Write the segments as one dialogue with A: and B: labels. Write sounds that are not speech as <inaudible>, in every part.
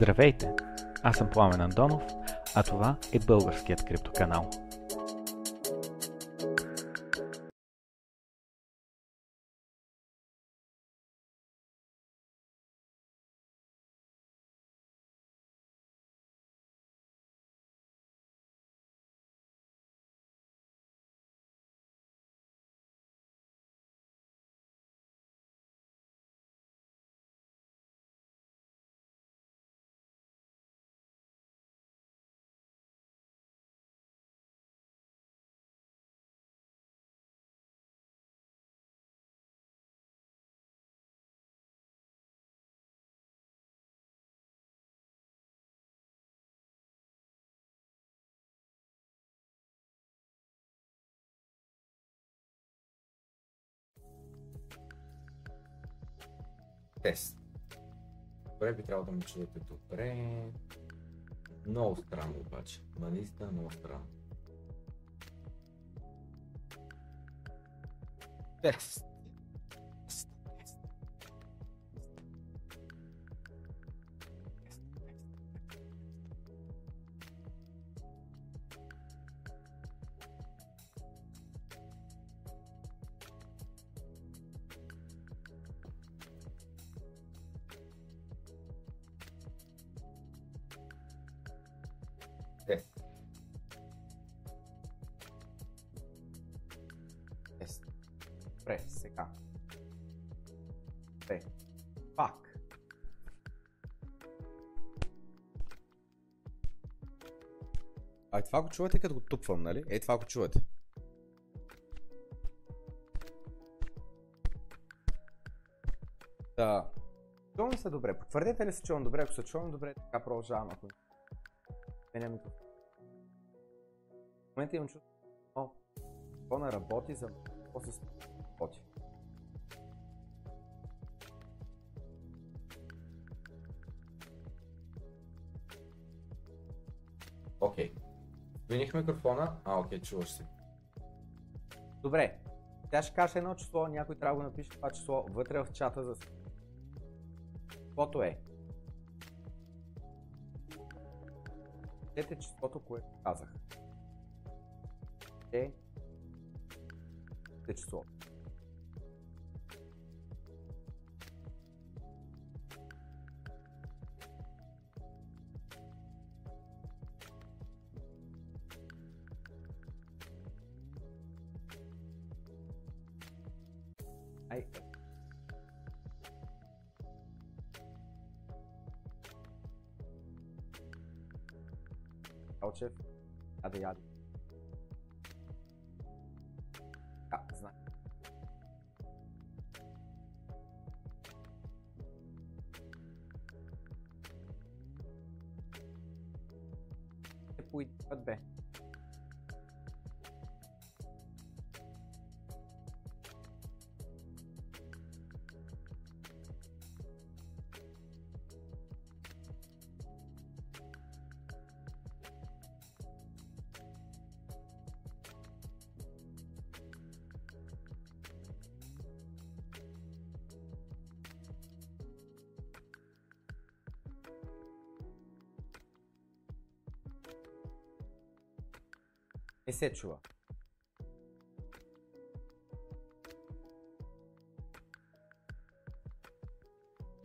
A: Здравейте! Аз съм Пламен Андонов, а това е българският криптоканал.
B: Тест. Добре, би трябвало да ме чуете добре. Много странно обаче. Ма наистина много странно. Тест.
C: Това го чувате като го тупвам, нали? Е, това го чувате. Да. Чувам се добре? Потвърдете ли се чувам добре? Ако се чувам добре, така продължавам. Ако не, няма микрофон. В момента имам чувство, о, телефона работи за какво
B: Смених микрофона. А, окей, чуваш се.
C: Добре, тя ще каже едно число, някой трябва да го напише това число вътре в чата за Каквото е. Четете числото, което казах. Е. Е число. याद Не се чува.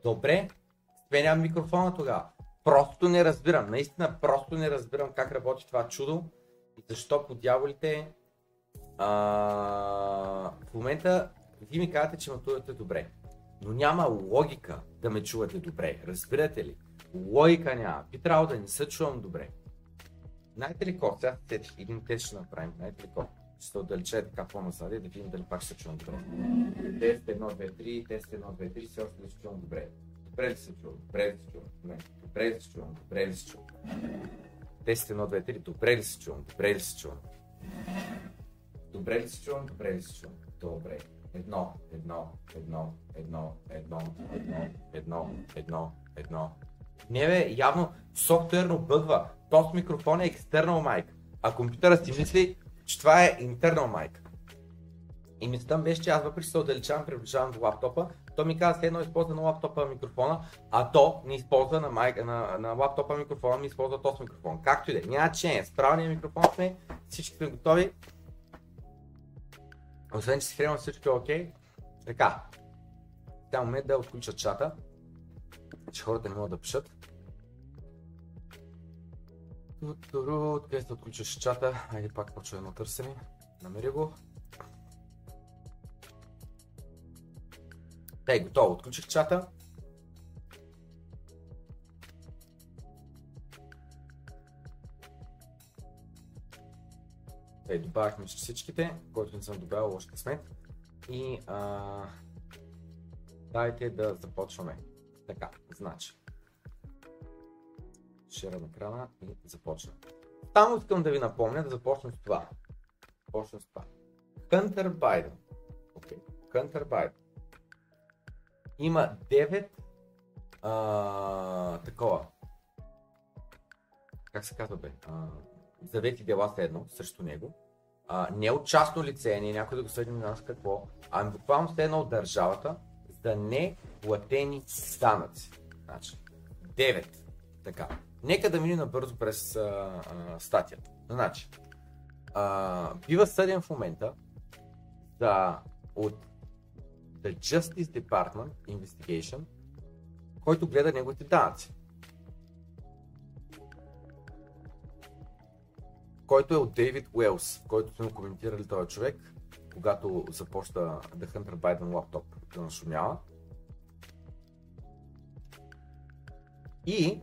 B: Добре, сменям микрофона тогава. Просто не разбирам, наистина просто не разбирам как работи това чудо и защо по дяволите а, в момента вие ми казвате, че ме чувате добре. Но няма логика да ме чувате добре, разбирате ли? Логика няма. Би трябвало да не се чувам добре. Знаете ли какво? Сега сетих, един тест ще направим. Знаете ли какво? Ще се отдалече така по-назад и да видим дали пак се чувам добре. Тест 1, 2, 3, тест 1, 2, 3, все още да се чувам добре. Добре ли се чувам? Добре ли се чувам? Не. Добре ли се чувам? Добре ли се чувам? Тест 1, 2, 3, добре ли се чувам? Добре ли се чувам? Добре ли се чувам? Добре ли се чувам? Добре. Едно, едно, едно, едно, едно, едно, едно, едно, едно. Не бе, явно софтуерно бъгва. Този микрофон е external mic, а компютъра си мисли, че това е internal mic. И мислята беше, че аз въпреки се отдалечавам, приближавам до лаптопа, то ми каза, едно използва на лаптопа микрофона, а то не използва на, майк, на, на лаптопа микрофона, ми използва този микрофон. Както и да е, няма че с правилния микрофон сме, всички сме готови. Освен, че си хрена всичко е окей. Така, сега момент да отключа чата, че хората не могат да пишат. Откъде се отключваш чата? Айде пак почва едно търсене. Намери го. Тей, готово. Отключих чата. Тей, добавихме всичките, който не съм добавил, лош късмет. И а, дайте да започваме. Така, значи. Шера на екрана и започна. Само искам да ви напомня да започнем с това. Започнем с това. Хънтер Байден. Окей. Хънтер Байден. Има 9 а, такова. Как се казва бе? А, завети дела едно срещу него. А, не от частно лице, не някой да го съди на нас какво, ами буквално сте едно от държавата за неплатени данъци. Значи, 9. Така. Нека да минем набързо през а, а, статията. Значи, а, бива съден в момента за от The Justice Department Investigation, който гледа неговите данъци. Който е от Дейвид Уелс, който сме коментирали този човек, когато започна The Hunter Biden лаптоп да нашумява. И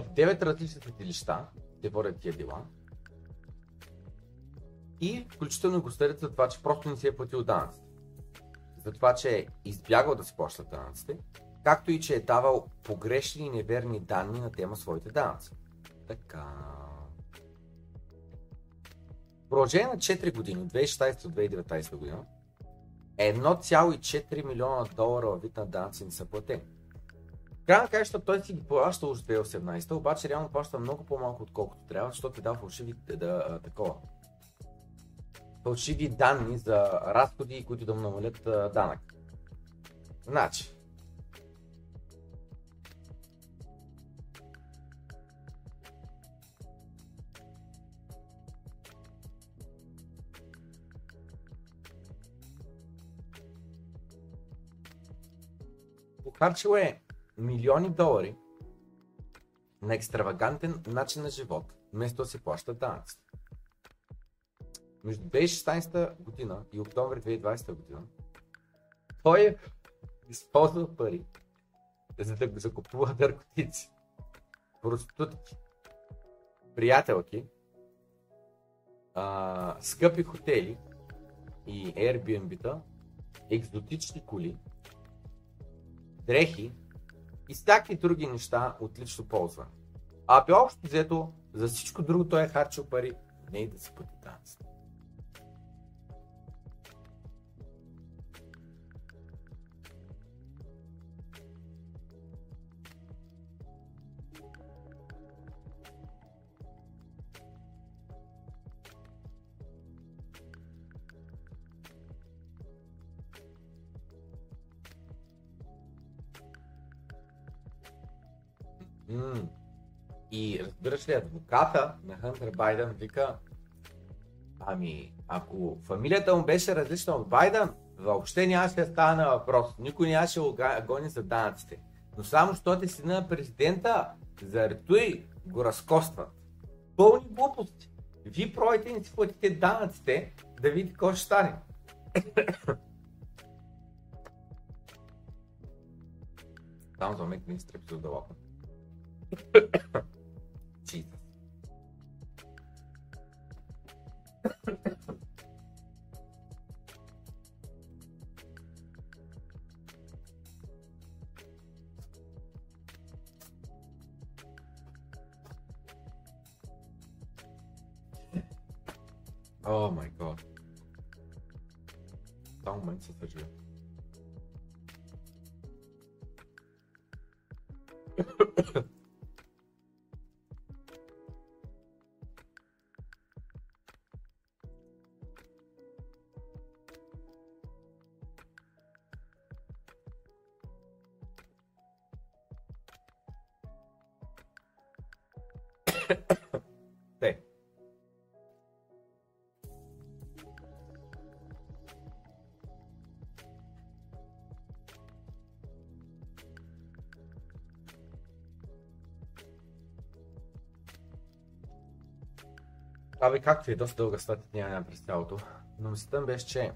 B: в 9 различни съдилища те водят тия дела. И включително го съдят за това, че просто не си е платил данъците. За това, че е избягал да си плаща данъците, както и че е давал погрешни и неверни данни на тема своите данъци. Така. В продължение на 4 години, 2016-2019 година, 1,4 милиона долара във вид на данъци не са платени. Край на той си ги плаща още 2018, обаче реално плаща много по-малко отколкото трябва, защото е дал фалшиви да, а, такова. Фалшиви данни за разходи, които да му намалят а, данък. Значи, похарчил е милиони долари на екстравагантен начин на живот, вместо да се плаща данъци. Между 2016 година и октомври 2020 година той е използвал пари, за да закупува наркотици, проститутки, приятелки, а, скъпи хотели и Airbnb-та, екзотични коли, дрехи и всякакви други неща от лично ползване. А при общо взето, за всичко друго той е харчил пари, не и да си плати данъците. М. И разбираш ли, адвоката на Хънтер Байден вика, ами, ако фамилията му беше различна от Байден, въобще нямаше да става на въпрос. Никой нямаше да гони за данъците. Но само, защото е сина на президента, заради го разкостват. Пълни глупости. Вие пробайте и си платите данъците, да видите какво ще стане. Само за момент министър епизод да. <coughs> Jesus. Oh my god. Само момент се съжаля. Абе, както и доста дълга статия няма през цялото. Но мислята ми беше, че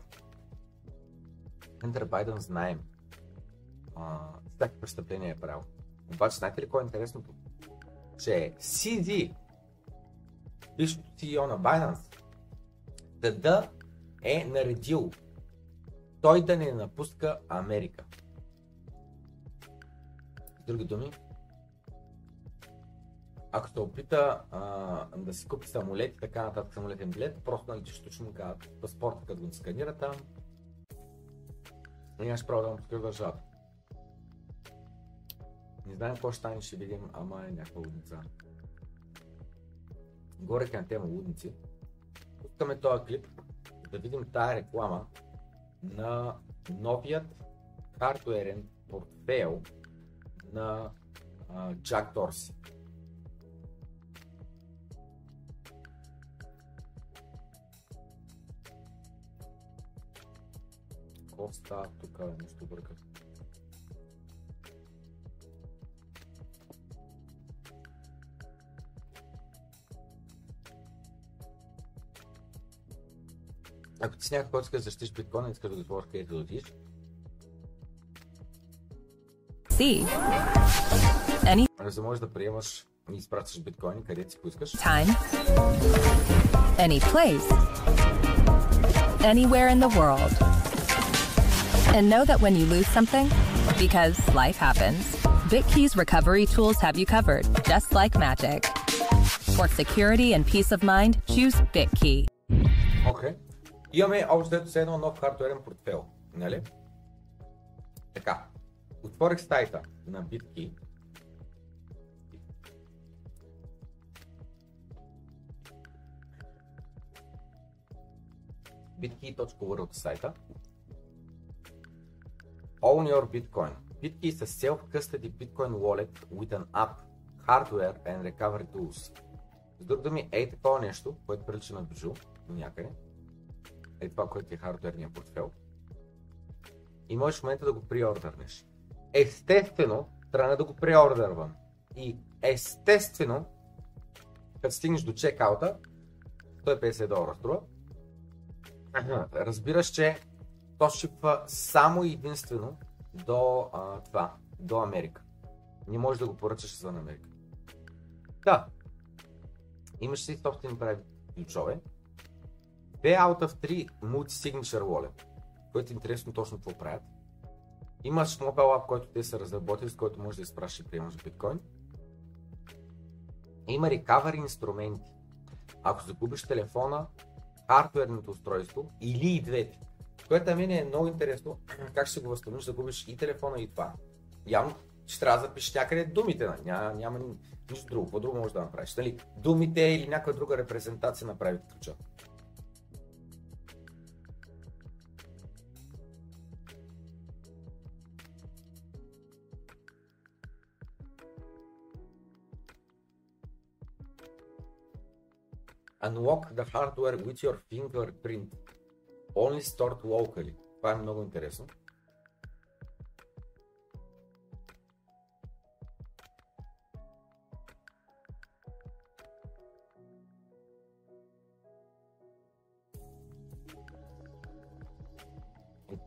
B: Хънтер Байден знаем а, всяки престъпления е правил. Обаче, знаете ли кое е интересното? Че CD, бившото CEO на Binance, съда е наредил той да не напуска Америка. С други думи, ако се опита а, да си купи самолет и така нататък самолетен билет, просто нали, ще му кажат паспорта, като го сканира там, нямаш право да му пускаш държавата. Не знаем какво ще стане, ще видим, ама е някаква лудница. Горе на тема лудници. Пускаме този клип, да видим тая реклама на новият хардуерен портфейл на Джак Дорси. Какво става тук? Нещо бърка. Ако ти си някой, който иска да защитиш биткоин, искаш да го сложиш където да отидеш,
D: See. Any
B: за да можеш да приемаш и изпращаш биткоини където си поискаш.
D: time, any place, anywhere in the world. And know that when you lose something, because life happens, BitKey's recovery tools have you covered, just like magic. For security and peace of mind, choose BitKey.
B: Окей. Имаме общо ето все едно нов хардуерен портфел, нали? Така. Отворих стайта на BitKey. bitkey.world сайта. Own your Bitcoin. BitKey is a self-custody Bitcoin wallet with an app, hardware and recovery tools. С други думи, ей такова нещо, което прилича на Бижу, някъде. Е това, което е хардуерният портфел. И можеш в момента да го приордърнеш. Естествено, трябва да го приордървам. И естествено, като стигнеш до чекаута, 150 долара струва, разбираш, че то шипва само единствено до а, това, до Америка. Не можеш да го поръчаш за Америка. Да. Имаш си собствени прави ключове. 2 out of 3 multi-signature wallet, което е интересно точно какво правят. Имаш мобил app, който те са разработили, с който можеш да изпращаш и приемаш биткоин. Има recovery инструменти. Ако загубиш телефона, хардуерното устройство или и двете. Което на мен е много интересно как ще го възстановиш, загубиш и телефона и това. Явно ще трябва да запишеш някъде думите, нали? няма, няма нищо друго. Какво друго можеш да направиш? Нали? Думите или някаква друга репрезентация направи ключа. Unlock the hardware with your fingerprint. Only stored locally. Това е много интересно.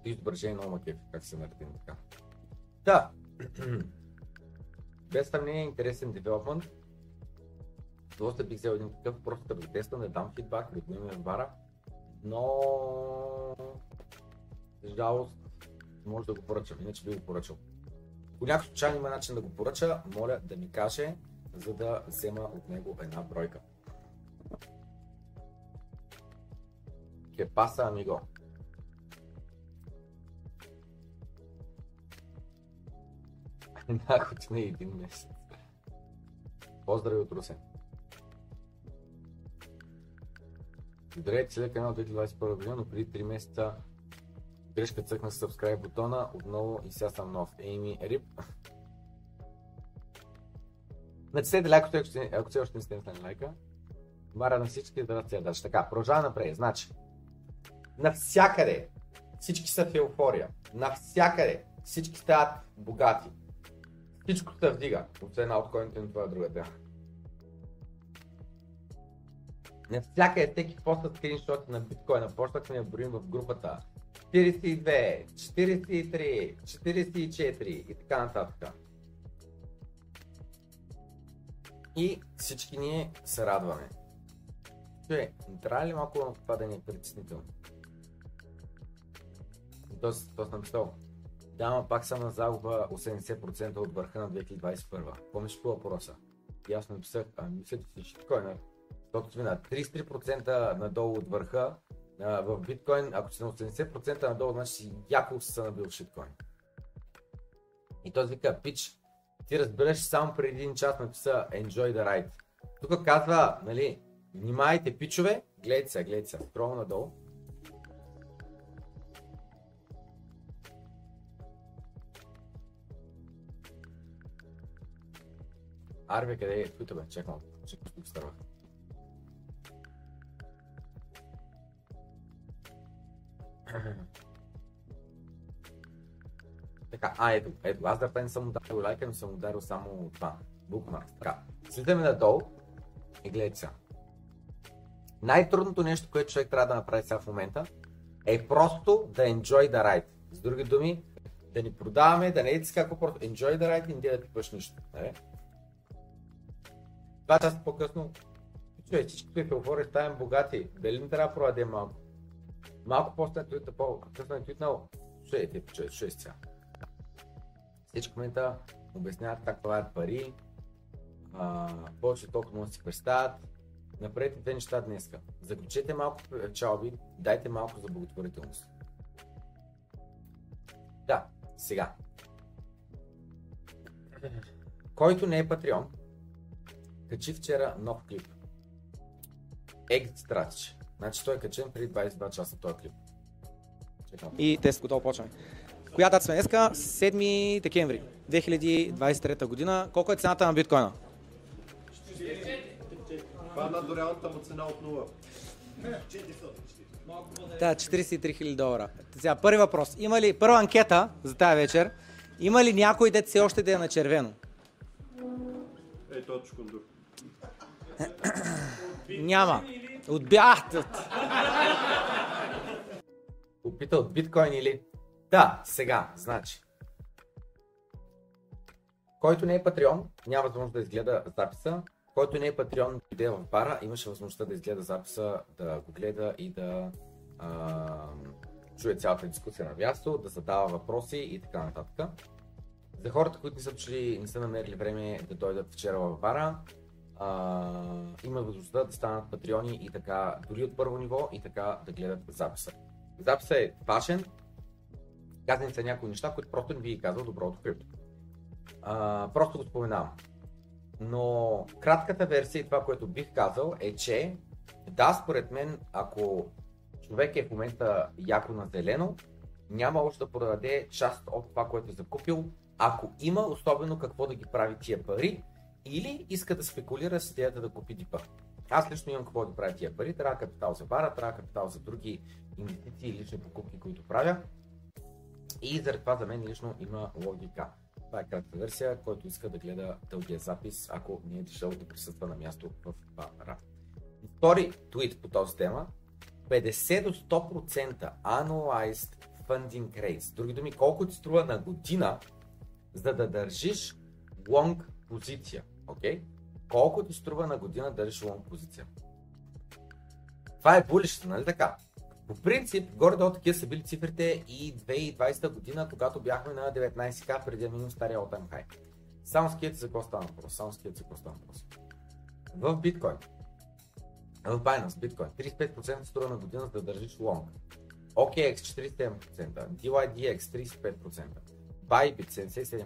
B: изображение много макеф, как се наредим така. Да, <clears throat> без съмнение интересен девелопмент. Доста бих взел един такъв, просто да го тествам, да дам фидбак, да го имаме в бара. Но, жалост, може да го поръчам, иначе би го поръчал. Ако някой случайно има начин да го поръча, моля да ми каже, за да взема от него една бройка. Кепаса, амиго. Една година и един месец. Поздрави от Русе. Здравейте, целият канал 2021 година, но преди 3 месеца грешка цъкна с subscribe бутона, отново и сега съм нов. Ейми Рип. Натиснете лайк, ако все- още не сте натиснали лайка. Мара на всички да растят дача. Така, продължаваме напред. Значи, навсякъде всички са в еуфория. Навсякъде всички стават богати. Всичко се вдига. Освен алткоините, но това е друга тема. Навсякъде всеки поста скриншоти на биткоина. Почнахме да броим в групата. 42, 43, 44 и така нататък. И всички ние се радваме. Чуе, не трябва ли малко това да ни е притеснително? Тоест, то съм написал. Да, ама пак съм на загуба 80% от върха на 2021. Помниш по въпроса? И аз написах, а мисля, че си шиткоинър. Защото сме на 33% надолу от върха в биткоин. Ако си на 80% надолу, значи си яко се набил в шиткоин. И той вика, пич, ти разбираш само преди един час написа Enjoy the ride. Тук казва, нали, внимайте пичове, гледайте се, гледайте се, скрол надолу. Арве, къде е? Тук бе, чакай малко. Чакай, тук. <laughs> Така, а ето, ето, аз да не съм ударил лайка, но съм ударил само това. Bookmark. Така, слизаме надолу и гледайте сега. Най-трудното нещо, което човек трябва да направи сега в момента, е просто да enjoy the ride. С други думи, да ни продаваме, да не е така, просто enjoy the ride и не да ти пъш нищо. Нали? Два часа по-късно, човек, всички в еуфория ставим богати. Дали не трябва да продадем малко? Малко по-късно е твитнал, по-късно е твитнал, слушайте, човек, слушай сега. Всички момента обясняват как правят пари, а, повече толкова може да си представят. Направете две неща днеска. Заключете малко печалби, дайте малко за благотворителност. Да, сега. Който не е патреон, качи вчера нов клип. Exit Strategy. Значи той е качен преди 22 часа този клип. Чекам.
E: И тест, готово почваме. Коя дата сме днеска? 7 декември 2023 година. Колко е цената на биткоина?
F: Падна до реалната му цена от 0.
E: Да, 43 000 долара. Сега, първи въпрос. Има ли, първа анкета за тази вечер, има ли някой дет все още да е на червено?
F: Ей, то чукундур.
E: Няма. Отбях.
B: Опита от биткоин или... Да, сега, значи. Който не е патреон, няма възможност да изгледа записа. Който не е патреон, иде в бара, имаше възможността да изгледа записа, да го гледа и да а, чуе цялата дискусия на място, да задава въпроси и така нататък. За хората, които не са чули, не са намерили време да дойдат вчера в бара, а, има възможността да станат патреони и така, дори от първо ниво и така да гледат записа. Записът е важен, казани са някои неща, които просто не ви казал доброто крипто. А, просто го споменавам. Но кратката версия и това, което бих казал е, че да, според мен, ако човек е в момента яко на зелено, няма още да продаде част от това, което е закупил, ако има особено какво да ги прави тия пари, или иска да спекулира с идеята да купи дипа. Аз лично имам какво да правя тия пари, трябва капитал за бара, трябва капитал за други инвестиции и лични покупки, които правя. И заради това за мен лично има логика. Това е кратка версия, който иска да гледа дългия запис, ако не е дошъл да присъства на място в бара. Втори твит по този тема. 50 до 100% annualized funding rates. Други думи, колко ти струва на година, за да държиш long позиция. Окей? Okay? Колко ти струва на година да long позиция? Това е булището, нали така? По принцип, горе-долу такива са били цифрите и 2020 година, когато бяхме на 19к преди да минем стария all time high. Само скиете за какво става въпрос, само скиете за какво става въпрос. В биткоин, в Binance биткоин, 35% струва на година да държиш long. OKX 47%, DYDX 35%, Bybit 77%,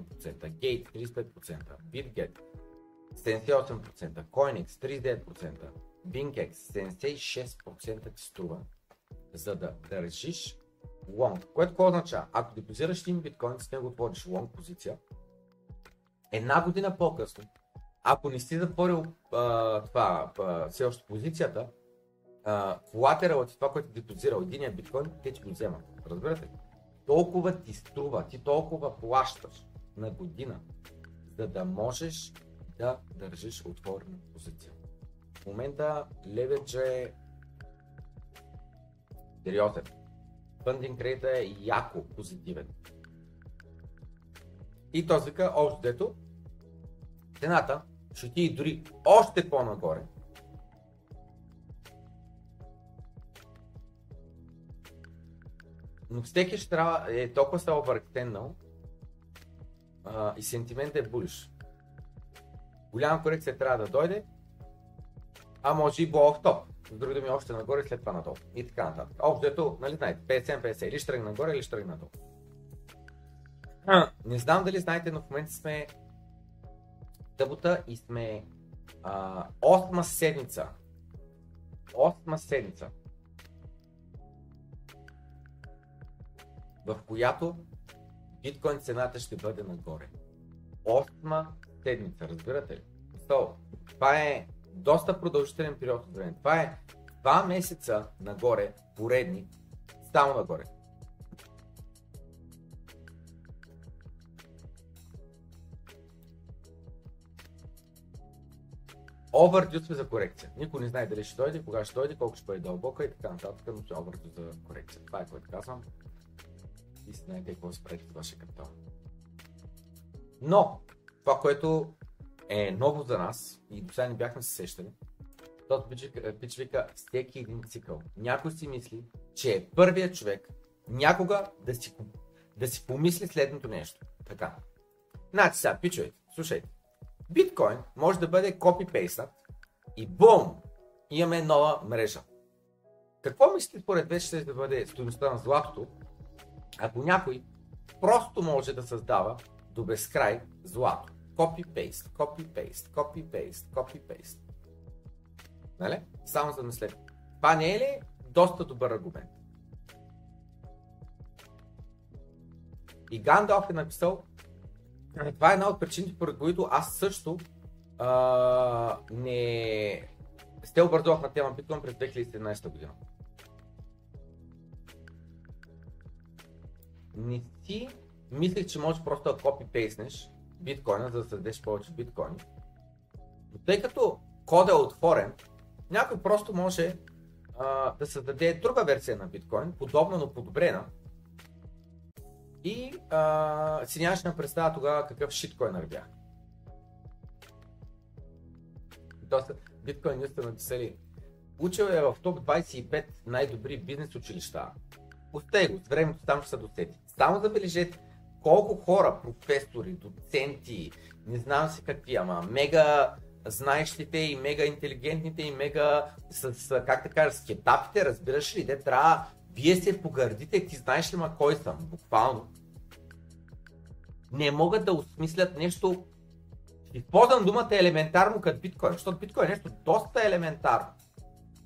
B: Gate 35%, BitGet 78%, CoinX 39%, BingX 76% ти струва за да държиш лонг. Което какво означава? Ако депозираш един биткоин, с него отвориш лонг позиция, една година по-късно, ако не си затворил а, това, а, все още позицията, колатералът и това, което ти депозирал единия биткоин, те ти го вземат. Разбирате ли? Толкова ти струва, ти толкова плащаш на година, за да можеш да държиш отворена позиция. В момента леведж е сериозен. Фъндинг рейта е яко позитивен. И този вика, общо дето, цената ще ти дори още по-нагоре. Но всеки ще трябва, е толкова се овъртеннал и сентиментът е булиш. Голяма корекция трябва да дойде, а може и блоу топ. С други думи, още нагоре, след това надолу. И така нататък. Общо ето, нали знаете, 50-50, или ще тръгне нагоре, или ще тръгне надолу. Не знам дали знаете, но в момента сме събота и сме а, 8 седмица. 8 седмица. В която биткоин цената ще бъде нагоре. 8 седмица, разбирате ли? So, това е доста продължителен период от време. Това е 2 месеца нагоре, поредни, само нагоре. Овърдю сме за корекция. Никой не знае дали ще дойде, кога ще дойде, колко ще бъде дълбока и така нататък, но ще овърдю за корекция. Това е което казвам. И знаете какво прави с вашия капитал. Но, това, което е ново за нас и до сега не бяхме се сещали, защото пич, вика всеки един цикъл. Някой си мисли, че е първият човек някога да си, да си помисли следното нещо. Така. Значи сега, пичовете, слушайте. Биткоин може да бъде копипейснат и бум! Имаме нова мрежа. Какво мислите според вече ще да бъде стоеността на златото, ако някой просто може да създава до безкрай злато? Copy-paste, copy-paste, copy-paste, copy-paste. Нали? Само за мислете. Това не е ли доста добър аргумент? И Гандалф е написал, това е една от причините, поради които аз също а, не сте обърдувах на тема биткоин през 2017 година. Не си мислех, че можеш просто да копи-пейснеш биткоина, за да създадеш повече биткоини. Но тъй като код е отворен, някой просто може а, да създаде друга версия на биткоин, подобна, но подобрена. И а, си нямаш на представа тогава какъв шиткоинър бях. Доста биткоин не сте написали. Учил е в топ 25 най-добри бизнес училища. Остай го, с времето там ще се досети. Само забележете колко хора, професори, доценти, не знам си какви, ама мега знаещите и мега интелигентните и мега с, с как да кажа, скетапите, разбираш ли, де трябва, вие се погърдите, ти знаеш ли ма кой съм, буквално. Не могат да осмислят нещо, използвам думата елементарно като биткоин, защото биткоин е нещо доста елементарно.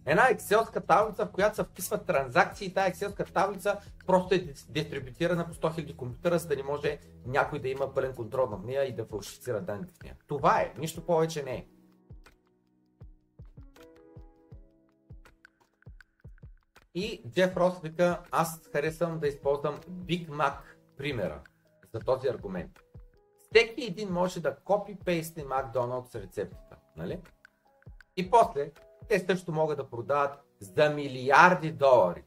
B: Една екселска таблица, в която се вписват транзакции и тази екселска таблица просто е дистрибутирана по 100 000 компютъра, за да не може някой да има пълен контрол над нея и да фалшифицира данните в нея. Това е, нищо повече не е. И Джеф Рос вика, аз харесвам да използвам Big Mac примера за този аргумент. Всеки един може да копи-пейсне Макдоналдс рецептата, нали? И после те също могат да продават за милиарди долари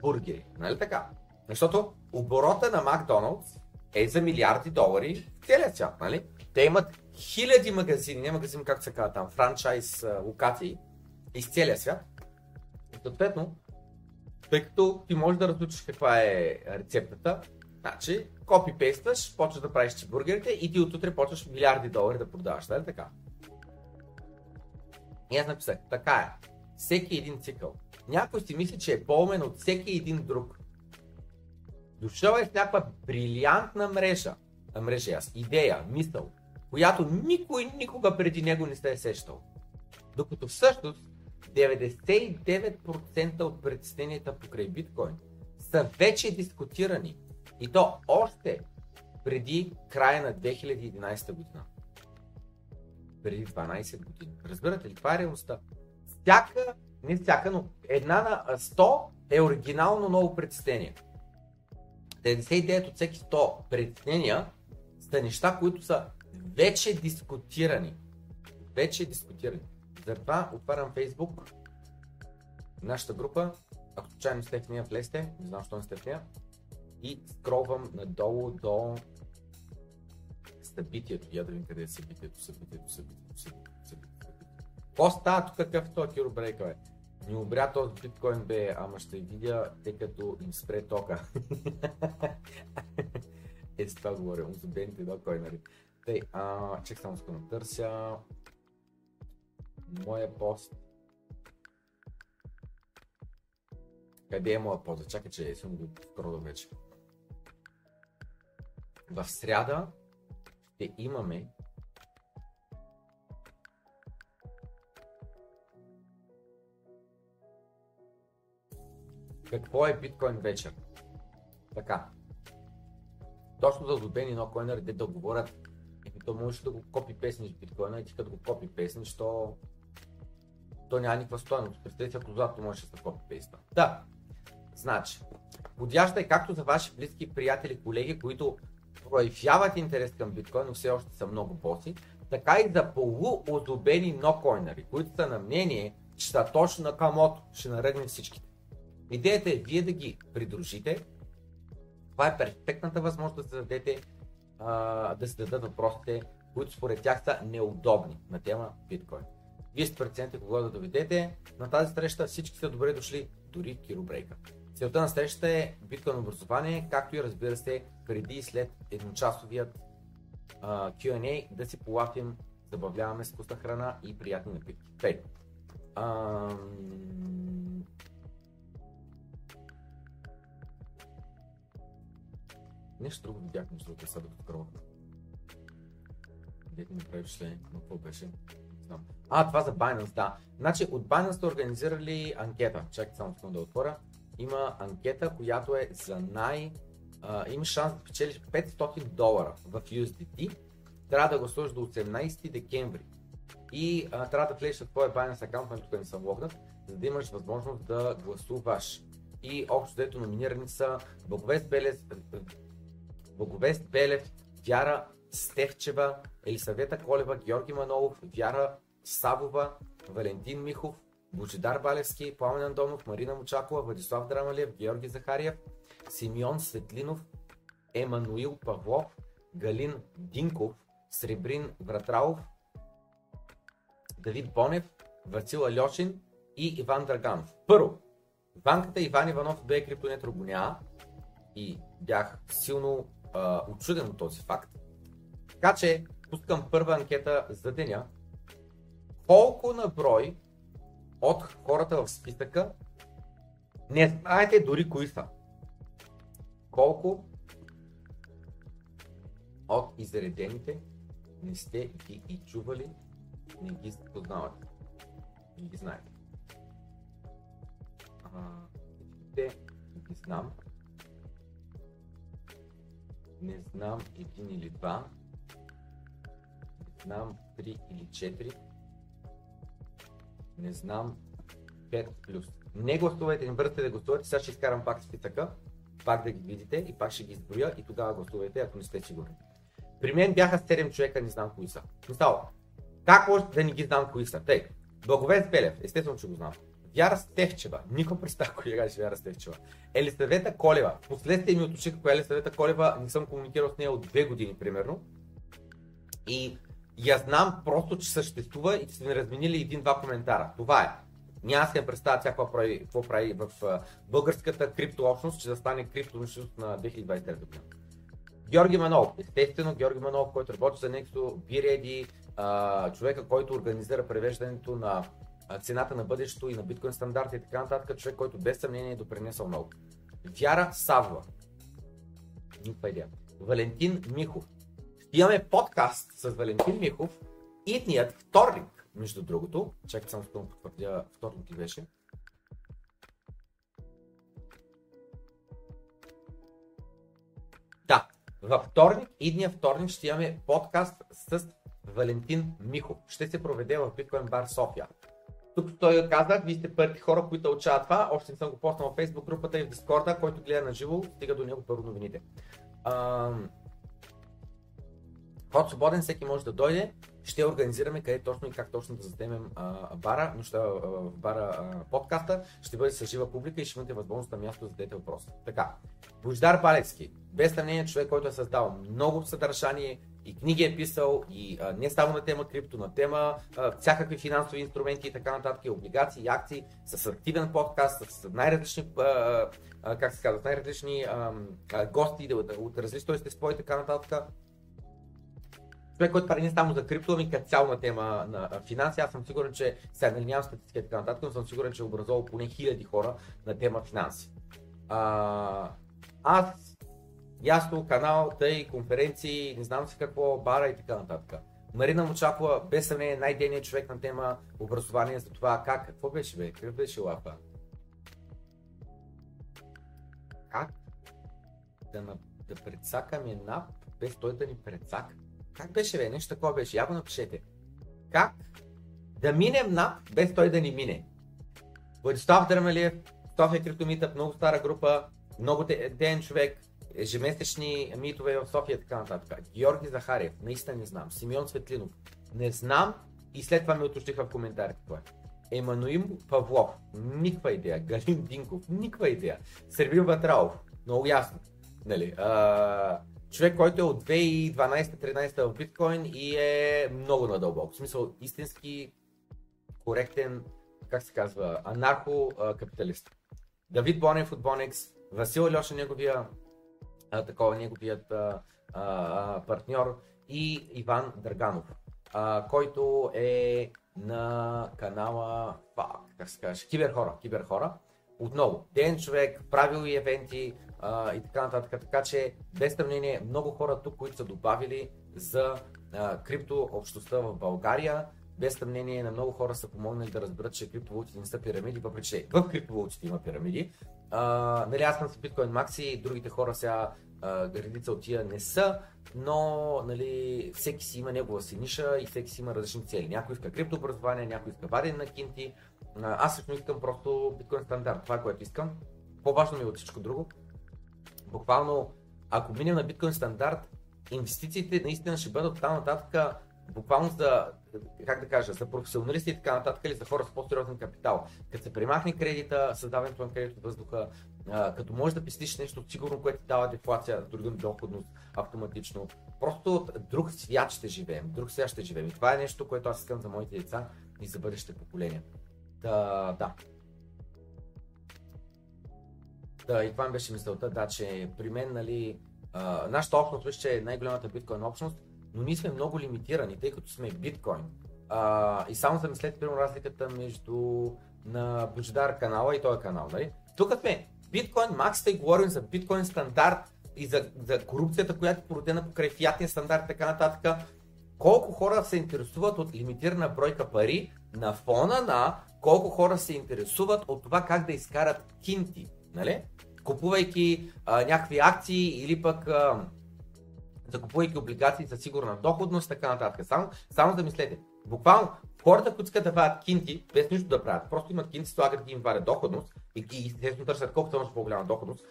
B: бургери. Нали така? Защото оборота на Макдоналдс е за милиарди долари в целия свят, нали? Те имат хиляди магазини, не магазин как се казва там, франчайз локации из целия свят. И съответно, тъй като ти можеш да разучиш каква е рецептата, значи копипействаш, почваш да правиш бургерите и ти отутре почваш милиарди долари да продаваш, нали така? И аз написах, така е. Всеки един цикъл. Някой си мисли, че е по-умен от всеки един друг. Дошъл е в някаква брилянтна мрежа, а мрежа идея, мисъл, която никой никога преди него не се е сещал. Докато всъщност 99% от притесненията покрай биткоин са вече дискутирани. И то още преди края на 2011 година. Преди 12 години. Разбирате ли? Това е реалността. Всяка, не всяка, но една на 100 е оригинално ново притеснение. 99 от всеки 100 притеснения са неща, които са вече дискутирани. Вече дискутирани. Затова отварям Facebook, нашата група, ако случайно сте в нея, влезте, не знам, защо не сте в нея, и скролвам надолу до събитието. Я да видим къде е събитието, събитието, събитието, събитието, събитието. Какво става тук, какъв е този килобрейка, бе? Ни обря този биткоин, бе, ама ще видя, тъй като им спре тока. <laughs> е, с това говоря, озубените биткоинери. Тъй, а, чек само да натърся. Моя пост. Къде е моя пост? Чакай, че съм го скролвал вече. В сряда ще имаме какво е биткоин вечер. Така. Точно за но койнери, де да говорят, и то можеш да го копи песниш биткоина и ти като го копи песниш, то, то няма никаква стоеност. Представете ако злато можеш да копи песна. Да. Значи, подяща е както за ваши близки приятели, колеги, които проявяват интерес към биткоин, но все още са много боси, така и за полуозобени нокойнери, които са на мнение, че са точно на камото, ще наръгне всичките. Идеята е вие да ги придружите. Това е перфектната възможност да се дадете, а, да се дадат въпросите, които според тях са неудобни на тема биткоин. Вие сте прецените кого да доведете. На тази среща всички са добре дошли, дори Киробрейка. Целта на срещата е биткоин образование, както и разбира се, преди и след едночасовият а, Q&A да си полафим, забавляваме с вкусна храна и приятни напитки. Тъй. Ам... Нещо друго видях между другото сега докато скролвах. Дете ми прави но какво беше? А, това за Binance, да. Значи от Binance сте организирали анкета. Чакайте само да отворя. Има анкета, която е за най... А, имаш шанс да печелиш 500 долара в USDT. Трябва да сложиш до 18 декември. И а, трябва да влезеш в твоя Binance аккаунт, на тук не съм логнат, за да имаш възможност да гласуваш. И общо дето номинирани са Благовест Белев, Благовест Белев, Вяра Стевчева, Елисавета Колева, Георги Манолов, Вяра Савова, Валентин Михов, Божидар Балевски, Пламен Андонов, Марина Мочакова, Владислав Драмалиев, Георги Захариев, Симеон Светлинов, Емануил Павлов, Галин Динков, Сребрин Вратралов, Давид Бонев, Васил Алешин и Иван Драганов. Първо, Ванката Иван Иванов бе криптонет го и бях силно а, очуден от този факт. Така че пускам първа анкета за деня. Колко на брой от хората в списъка не знаете дори кои са? Колко от изредените не сте ги и чували, не ги познавате, не ги знаете? Те ги знам, не знам един или два, не знам три или четири, не знам 5 плюс. Не гласувайте, не бързате да гласувате, сега ще изкарам пак списъка, пак да ги видите и пак ще ги изброя и тогава гласувайте, ако не сте сигурни. При мен бяха 7 човека, не знам кои са. Мисъл, как може да не ги знам кои са? Тъй, Благовест Белев, естествено, че го знам. Вяра Стевчева, никой представа кой е Вяра Стевчева. Елисавета Колева, последствие ми уточниха коя е Елисавета Колева, не съм комуникирал с нея от две години примерно. И я знам просто, че съществува и че са ми разменили един-два коментара. Това е. Няма се представя тя какво прави, какво прави в българската криптообщност, че да стане криптообщност на 2023 година. Георги Манов, естествено Георги Манов, който работи за Nexo, BeReady, човека, който организира превеждането на цената на бъдещето и на биткоин стандарта и така нататък, човек, който без съмнение е допринесъл много. Вяра Савва. Никаква идея. Валентин Михов. Имаме подкаст с Валентин Михов идният вторник, между другото. Чакай само да потвърдя, вторник ли беше? Да, във вторник, идния вторник ще имаме подкаст с Валентин Михов ще се проведе в Bitcoin Bar София. Тук той казах, вие сте първите хора, които учат това. Още не съм го поснал в Facebook групата и в Discord, който гледа на живо, стига до него първо новините. Ам, Вход свободен, всеки може да дойде. Ще организираме къде точно и как точно да задемем а, бара, но ще, а, бара а, подкаста. Ще бъде с жива публика и ще имате възможност на място да зададете въпрос. Така. Бождар Балецки, без съмнение човек, който е създал много съдържание и книги е писал и а, не само на тема крипто, на тема а, всякакви финансови инструменти и така нататък, и облигации, и акции, с активен подкаст, с най-различни, а, а, как се казва, най-различни а, а, гости от, от различни естество и така нататък човек, който прави не само за крипто, ами като цяло на тема на финанси. Аз съм сигурен, че сега нали нямам статистика и така нататък, но съм сигурен, че е образувал поне хиляди хора на тема финанси. А, аз, ясно, канал, тъй, конференции, не знам си какво, бара и така нататък. Марина Мочакова, без съмнение, най-деният човек на тема образование за това как, какво беше бе, какъв беше лапа? Как да, на, да предсакаме нап, без той да ни предсака? Как беше, бе? Нещо такова беше. Я го напишете. Как да минем на, без той да ни мине? Владислав Дърмалиев, София Криптомитъп, много стара група, много ден човек, ежемесечни митове в София така нататък. Георги Захариев, наистина не знам. Симеон Светлинов, не знам и след това ми уточниха в коментарите това. Емануим Павлов, никаква идея. Галин Динков, никаква идея. Сервил Батраов, много ясно. Нали? А, човек, който е от 2012-13 в биткоин и е много надълбок. В смисъл, истински коректен, как се казва, анархо-капиталист. Давид Бонев от Бонекс, Васил Леша, неговия, а, такова, неговият а, а, партньор и Иван Дърганов, а, който е на канала, фак, как се каже, Киберхора, Киберхора. Отново, ден човек, правил и евенти, а, и така нататък. Така че, без сравнение, много хора тук, които са добавили за а, крипто общността в България, без съмнение на много хора са помогнали да разберат, че криптовалутите не са пирамиди, въпреки че в криптовалутите има пирамиди. А, нали, аз съм с Bitcoin Maxi, другите хора сега редица от тия не са, но нали, всеки си има негова си ниша и всеки си има различни цели. Някой иска криптообразование, някой иска вадене на кинти. Аз също искам просто биткоин стандарт. Това е което искам. По-важно ми е от всичко друго буквално, ако минем на биткоин стандарт, инвестициите наистина ще бъдат там нататък буквално за, как да кажа, за професионалисти и така нататък или за хора с по-сериозен капитал. Като се премахне кредита, създаването на кредит от въздуха, като можеш да пестиш нещо сигурно, което ти дава дефлация, дори доходност автоматично. Просто друг свят ще живеем, друг свят ще живеем. И това е нещо, което аз искам за моите деца и за бъдещите поколения. Да, да. Да, и това ми беше мисълта, да, че при мен, нали, а, нашата общност че е най-голямата биткоин общност, но ние сме много лимитирани, тъй като сме биткоин. А, и само за мислете, примерно, разликата между на Бождар канала и този канал, нали? Тук сме биткоин, максите и говорим за биткоин стандарт и за, за корупцията, която е породена покрай фиатния стандарт и така нататък. Колко хора се интересуват от лимитирана бройка пари на фона на колко хора се интересуват от това как да изкарат кинти, нали? купувайки а, някакви акции или пък а, закупувайки облигации за сигурна доходност, така нататък. Само, само да мислете. Буквално, хората, които искат да вадят кинти, без нищо да правят, просто имат кинти, слагат ги им вадят доходност и ги естествено търсят колкото може по-голяма доходност,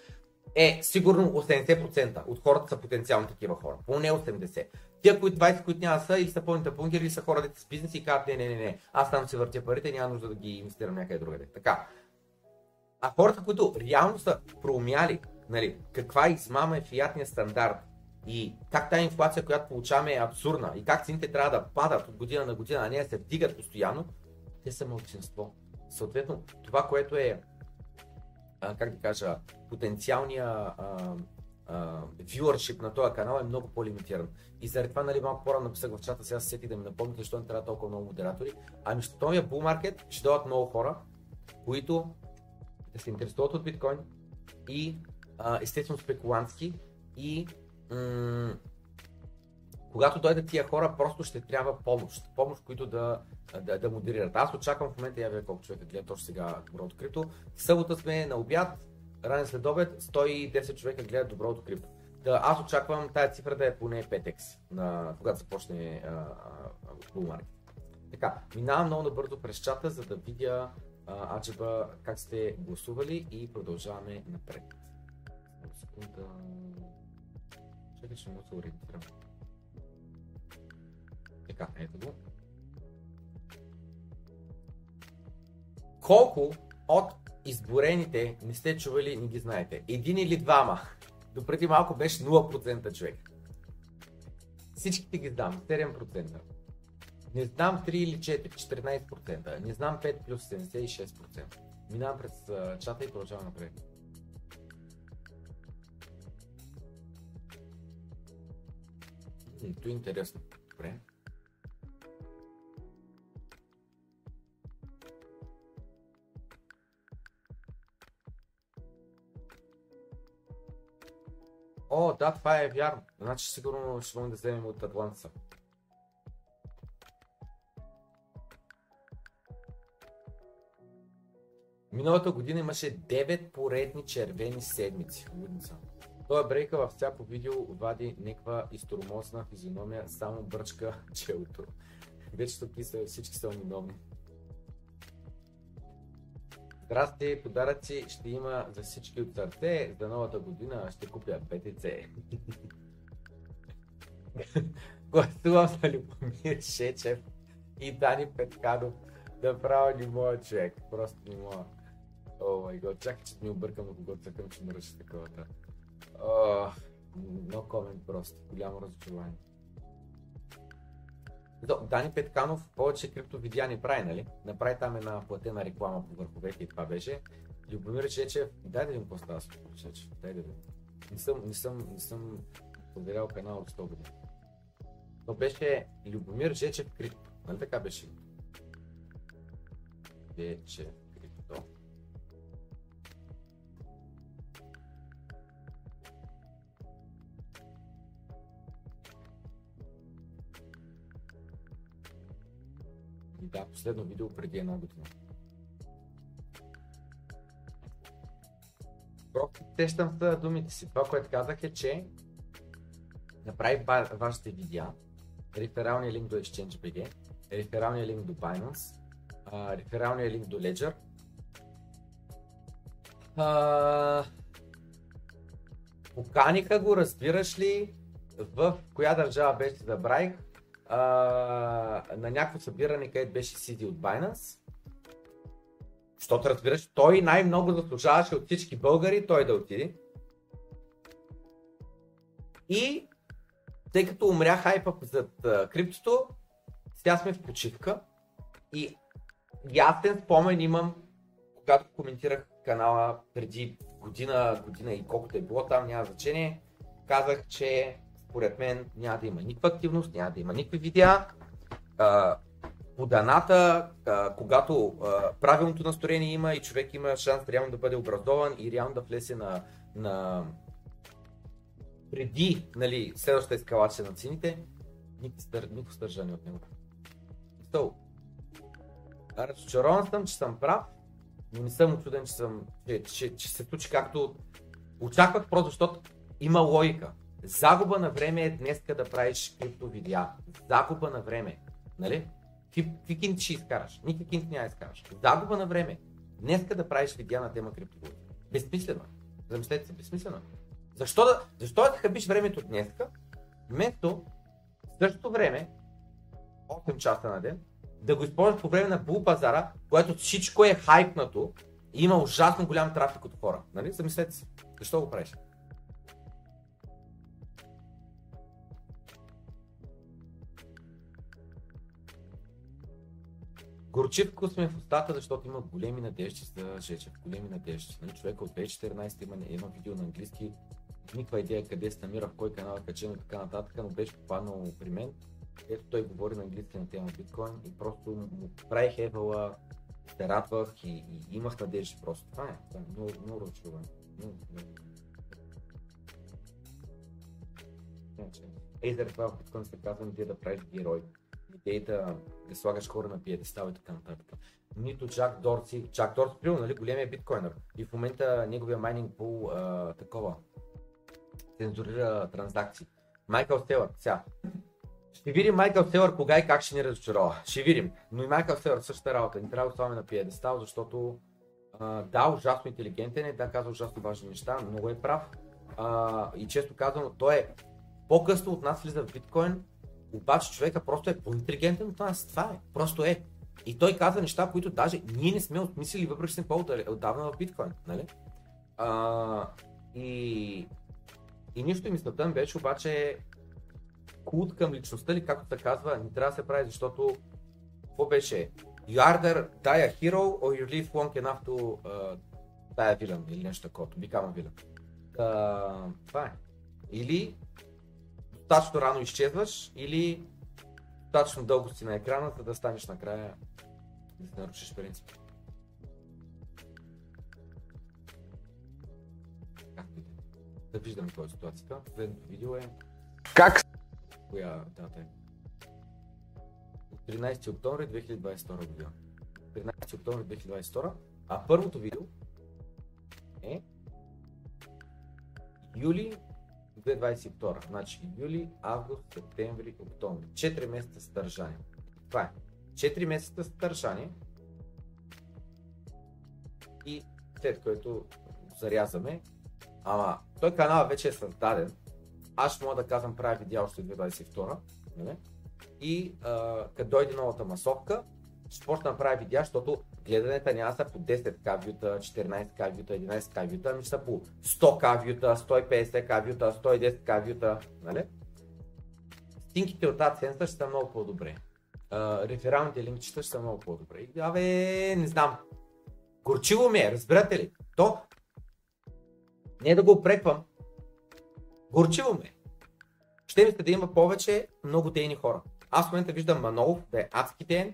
B: е сигурно 80% от хората са потенциални такива хора. Поне 80. Тия, които 20, които няма са, или са пълните бункери, или са хора, с бизнес и казват, не, не, не, не, аз там си въртя парите, няма нужда да ги инвестирам някъде другаде. Така. А хората, които реално са проумяли нали, каква измама е фиатния стандарт и как тази инфлация, която получаваме е абсурдна и как цените трябва да падат от година на година, а не се вдигат постоянно, те са мълчинство. Съответно, това, което е, а, как да кажа, потенциалния а, viewership на този канал е много по-лимитиран. И заради това, нали, малко по-рано написах в чата, сега се сети да ми напомните, защо не трябва толкова много модератори. Ами, в този bull маркет ще дойдат много хора, които да се интересуват от биткоин и а, естествено спекулантски и м- когато дойдат тия хора, просто ще трябва помощ. Помощ, които да, да, да модерират. Аз очаквам в момента, я вие колко човека гледат точно сега Доброто крипто. В събота сме на обяд, ранен след обед, 110 човека гледат Доброто крипто. да, аз очаквам тази цифра да е поне 5x, на, когато започне Bull Market. Така, минавам много набързо през чата, за да видя а, как сте гласували и продължаваме напред. Само секунда. Чакай, мога да се ориентирам. Така, ето го. Колко от изборените не сте чували, не ги знаете? Един или двама? Допреди малко беше 0% човек. Всичките ги знам, 7%. Не знам 3 или 4, 14%. Не знам 5 плюс 76%. Минавам през чата и продължавам напред. То е интересно. Добре. О, да, това е вярно. Значи сигурно ще можем да вземем от Атланса. Миналата година имаше 9 поредни червени седмици. Лудница. Той брейка във всяко видео вади някаква изтормозна физиономия, само бръчка <laughs> челото. Вече тук са, всички са виновни. Здрасти, подаръци ще има за всички от сърце. За новата година ще купя ПТЦ. <laughs> Гласувам за Любомир Шечев и Дани Петканов. Да правя моя човек. Просто не мога. О май гот, чакай, че ми объркам на когото цъкам, че мръща такова. Но комент просто. Голямо разочарование. Дани Петканов повече крипто видеа не прави, нали? Направи там една платена реклама по върховете и това беше. Любомир Чечев, дай да видим какво става с Чечев, дай да видим. Не съм, не съм, не съм проверял канал от 100 години. То беше Любомир Жечев Крипто, нали така беше? Жечев да, последно видео преди една година. Просто тещам с думите си. Това, което казах е, че направи вашите видеа, рефералния линк до ExchangeBG, рефералния линк до Binance, а, рефералния линк до Ledger, а, поканиха го, разбираш ли, в коя държава беше, забравих, а, на някакво събиране, където беше CD от Binance. Защото разбираш, той най-много заслужаваше от всички българи, той да отиде. И тъй като умря хайпа зад а, криптото, сега сме в почивка и ясен спомен имам, когато коментирах канала преди година, година и колкото е било там, няма значение, казах, че според мен няма да има никаква активност, няма да има никакви видеа. А, по даната, а, когато правилното настроение има и човек има шанс реално да бъде образован и реално да влезе на, на преди нали, следващата ескалация на цените, никакво стържане от него. So, разочарован съм, че съм прав, но не съм очуден, че, съм, че, че, че се случи както очаквах, просто защото има логика. Загуба на време е днеска да правиш крипто видеа. Загуба на време. Нали? Какви кинти ще изкараш? Никакви кинти няма изкараш. Загуба на време. Днеска да правиш видеа на тема криптовалути. Безсмислено. е. Замислете се, безсмислено. е. Защо да, защо да хабиш времето днеска, вместо същото време, 8 часа на ден, да го използваш по време на бул пазара, когато всичко е хайпнато и има ужасно голям трафик от хора. Нали? Замислете се. Защо го правиш? Горчивко сме в устата, защото има големи надежди за Жечев. Големи надежди. Нали, човека от 2014 има едно видео на английски. Никаква идея къде се намира, в кой канал е качено и така нататък, но беше попаднал при мен. Ето той говори на английски на тема биткоин и просто му правих евала, се радвах и, и имах надежди просто. Това е, това е много, много разочарование. Ей, заради това в биткоин се казва, не да правиш герой идеята да слагаш хора на пиедестал и така нататък. Нито Джак Дорси, Джак Дорси, примерно, нали, големия биткоинър. И в момента неговия майнинг пул а, такова. цензурира транзакции. Майкъл Селър, сега. Ще видим Майкъл Селър кога и как ще ни разочарова. Ще видим. Но и Майкъл Селър същата работа. Не трябва да оставаме на пиедестал, защото а, да, ужасно интелигентен е, да, казва ужасно важни неща, много е прав. А, и често казвам, той е по-късно от нас влиза в биткоин, обаче човека просто е по-интелигентен от нас. Това е. Просто е. И той казва неща, които даже ние не сме отмислили, въпреки че сме по-отдавна в биткоин. Нали? А, и, и нищо и мисълта ми беше обаче култ към личността ли, както се казва, не трябва да се прави, защото какво беше? You either die a hero or you live long enough to uh, die a villain или нещо такова, become a villain. Uh, това е. Или достатъчно рано изчезваш, или достатъчно дълго си на екрана, за да станеш накрая да си нарушиш принцип. Както и да е. Да виждаме кой е ситуацията. Следното видео е...
G: Как
B: Коя дата е? От 13 октомври 2022 година. 13 октомври 2022, а първото видео е юли 2022. Значи юли, август, септември, октомври. 4 месеца съдържание. Това е. 4 месеца съдържание и след което зарязваме. Ама той канал вече е създаден. Аз мога да казвам правя видео още 2022. Нали? И а, като дойде новата масовка, ще почна да видеа, защото гледанията няма са по 10к вюта, 14к вюта, 11к вюта, ами са по 100к вюта, 150к вюта, 110к вюта, нали? Стинките от AdSense ще са много по-добре. Рефералните линкчета ще са много по-добре. И, Абе, не знам. Горчиво ми е, разбирате ли? То, не е да го опреквам, горчиво ми е. Ще ми се да има повече много дейни хора. Аз в момента виждам Манолов да е адски ден,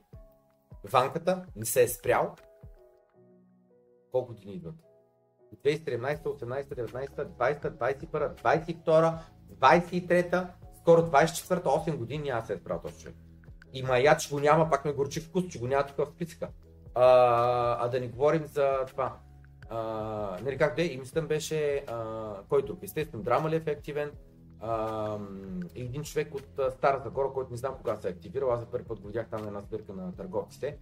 B: Ванката не се е спрял. Колко години идват? 2017, 18, 19, 20, 21, 22, 23, скоро 24, 8 години да се е спрял този човек. И мая, че го няма, пак ме горчи вкус, че го няма тук в списъка. А, а да не говорим за това. А, нали как да е, и мислям беше а, кой друг. Естествено, Драмалев е активен. А, един човек от а, Стара Загора, който не знам кога се е активирал, аз за първи път го видях там на една сбирка на търговците.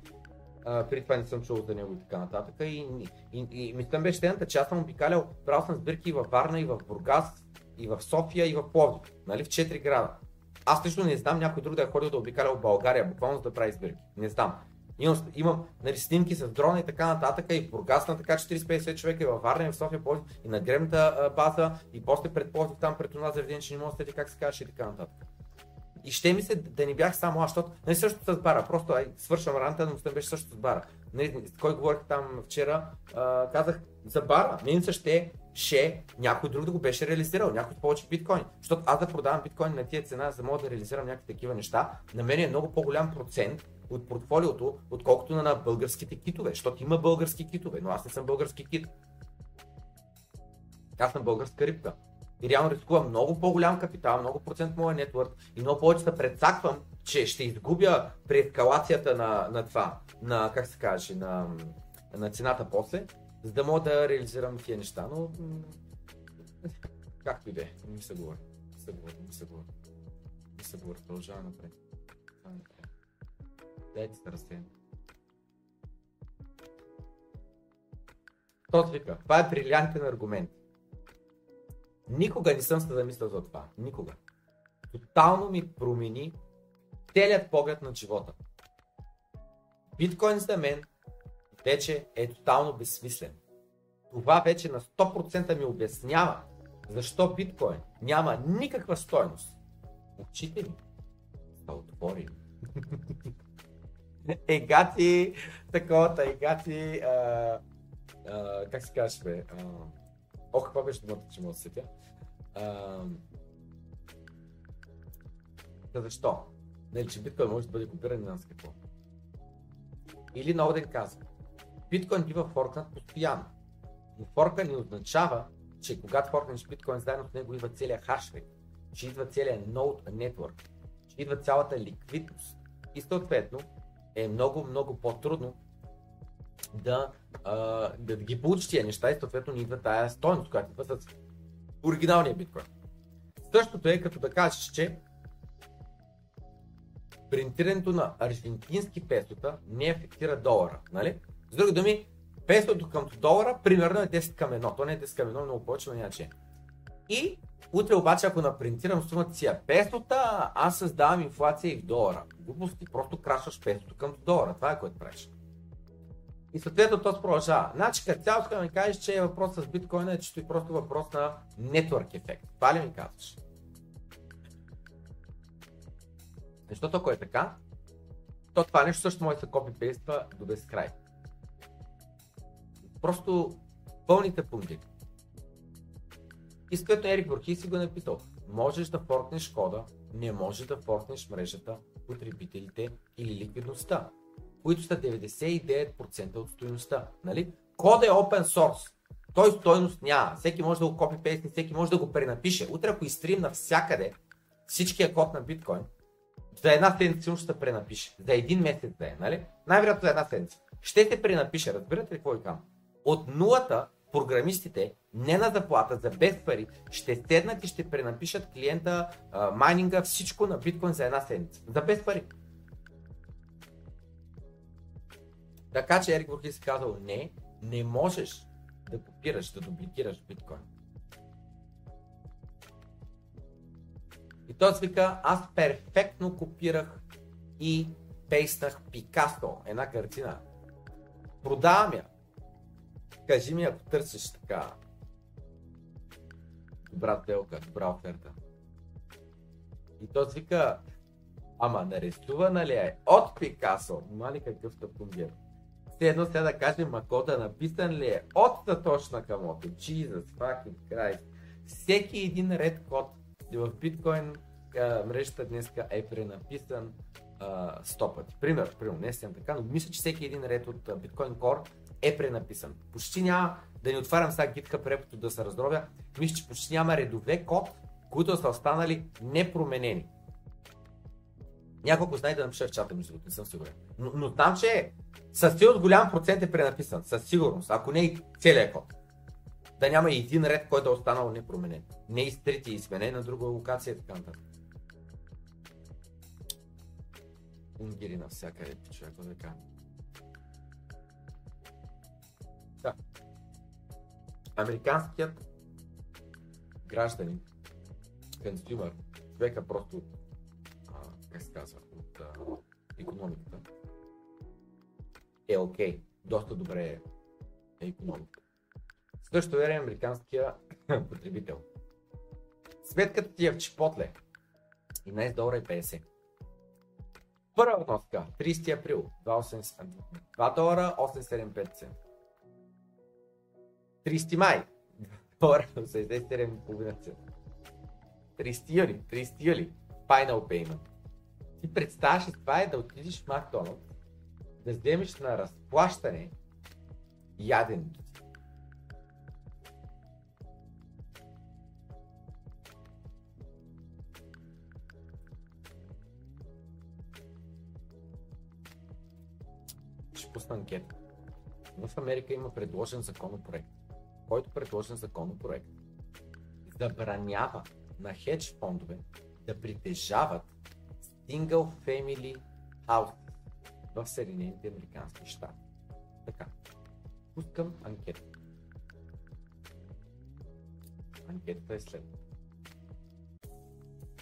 B: А, преди това не съм чул за него и така нататък. И, и, и, и мислям беше следната, че аз съм обикалял, правил съм сбирки и във Варна, и в Бургас, и в София, и в Пловдив, нали, в 4 града. Аз лично не знам някой друг да е ходил да обикаля в България, буквално за да прави сбирки. Не знам. Имам, имам нали, снимки с дрона и така нататък и в Бургас на така 40-50 човека и във Варна и в София Пловдив и на гремната база и после пред Пловдив там пред това заведение, че не мога да как се казваше и така нататък. И ще ми се да не бях само аз, защото не също с бара, просто ай, свършвам ранта, но съм беше също с бара. С кой говорих там вчера, а, казах за бара, минуса ще, ще някой друг да го беше реализирал, някой с повече биткоин. Защото аз да продавам биткоин на тия цена, за да мога да реализирам някакви такива неща, на мен е много по-голям процент от портфолиото, отколкото на, на българските китове, защото има български китове, но аз не съм български кит. Аз съм българска рибка. И реално рискувам много по-голям капитал, много процент моя нетворк и много повече се предсаквам, че ще изгубя при ескалацията на, на това, на, как се каже, на, на цената после, за да мога да реализирам тия неща, но както и да е, не се говори, не се говори, не се говори, не се говори, продължаваме напред. Дайте се разсеян. Тот вика, това е брилянтен аргумент. Никога не съм се замислял за това. Никога. Тотално ми промени целият поглед на живота. Биткоин за мен вече е тотално безсмислен. Това вече на 100% ми обяснява защо биткоин няма никаква стойност. Очите ми са отворени. <laughs> <laughs> Егати, таковата, егати, а, а, как се казваш бе? А, Ох, каква беше думата, че мога да се сетя? А, защо? Нали, че биткоин може да бъде копиран и какво. Или на ден казва, биткоин бива форкнат постоянно. Но форка не означава, че когато форкнеш биткоин, заедно с него идва целият хашрейт, че идва целият node network, че идва цялата ликвидност. И съответно е много, много по-трудно да, а, да ги получиш тия неща и съответно ни идва тая стойност, която идва с оригиналния биткоин. Същото е като да кажеш, че принтирането на аржентински песота не афектира долара, нали? С други думи, песото към долара примерно е 10 към 1. То не е 10 към 1, много повече, но иначе. И утре обаче, ако напринтирам сумата си е песота, аз създавам инфлация и в долара. Глупости, просто крашваш песото към долара. Това е което правиш. И съответно то продължава. Значи като цяло да ми кажеш, че въпрос с биткоина е чисто и просто въпрос на нетворк ефект. Това ли ми казваш? Защото ако е така, то това нещо също може да се копипейства до безкрай. Просто пълните пункти. И с което Ерик Върхи си го е написал. Можеш да форкнеш кода, не можеш да форкнеш мрежата, потребителите или ликвидността, които са 99% от стоеността. Нали? Код е open source. Той стойност няма. Всеки може да го копи пейсне, всеки може да го пренапише. Утре ако изтрим навсякъде всичкия код на биткоин, за една седмица ще се пренапише. За един месец да е, нали? Най-вероятно за една седмица. Ще се пренапише, разбирате ли какво ви казвам? От нулата програмистите, не на заплата, за без пари, ще седнат и ще пренапишат клиента, майнинга, всичко на биткоин за една седмица. За без пари. Така че Ерик Бурхи си казал, не, не можеш да копираш, да дубликираш биткоин. И той вика, аз перфектно копирах и пейснах Пикасо, една картина. Продавам я. Кажи ми, ако търсиш така добра телка, добра оферта. И той вика, ама нарисувана ли е от Пикасо? Мали какъв тъпунгер. Все едно сега да кажем, ма кода написан ли е от Сатош Накамото. Jesus fucking Christ. Всеки един ред код в биткоин мрежата днес е пренаписан а, 100 пъти. Пример, пример, не съм така, но мисля, че всеки един ред от Bitcoin Core е пренаписан. Почти няма, да не отварям сега гитка препото да се раздробя, мисля, че почти няма редове код, които са останали непроменени. Няколко знаете да напиша в чата, между другото, не съм сигурен. Но, но знам, че със сигурност голям процент е пренаписан, със сигурност, ако не и целият код. Да няма и един ред, който е останал непроменен. Не изтрит и сменен на друга локация и така нататък. Унгири навсякъде, човек, да кажа. Американският гражданин, консюмер, човека просто, а, как се казва, от а, економиката, е окей. Okay. Доста добре е, е економика. Също време американския <clears throat> потребител. Сметката ти е в Чипотле. 11 долара и 50. Първа вноска, 30 април, 2, 2 долара 875 цент. 30 май, 2 долара 87,5 цент. 30 юли, 30 юли, Final Payment. Ти представяш ли това е да отидеш в Макдоналдс, да вземеш на разплащане си. ще пусна анкета. В Америка има предложен законопроект, който предложен законопроект забранява на хедж фондове да притежават single family house в Съединените Американски щати. Така, пускам анкета. Анкетата е след.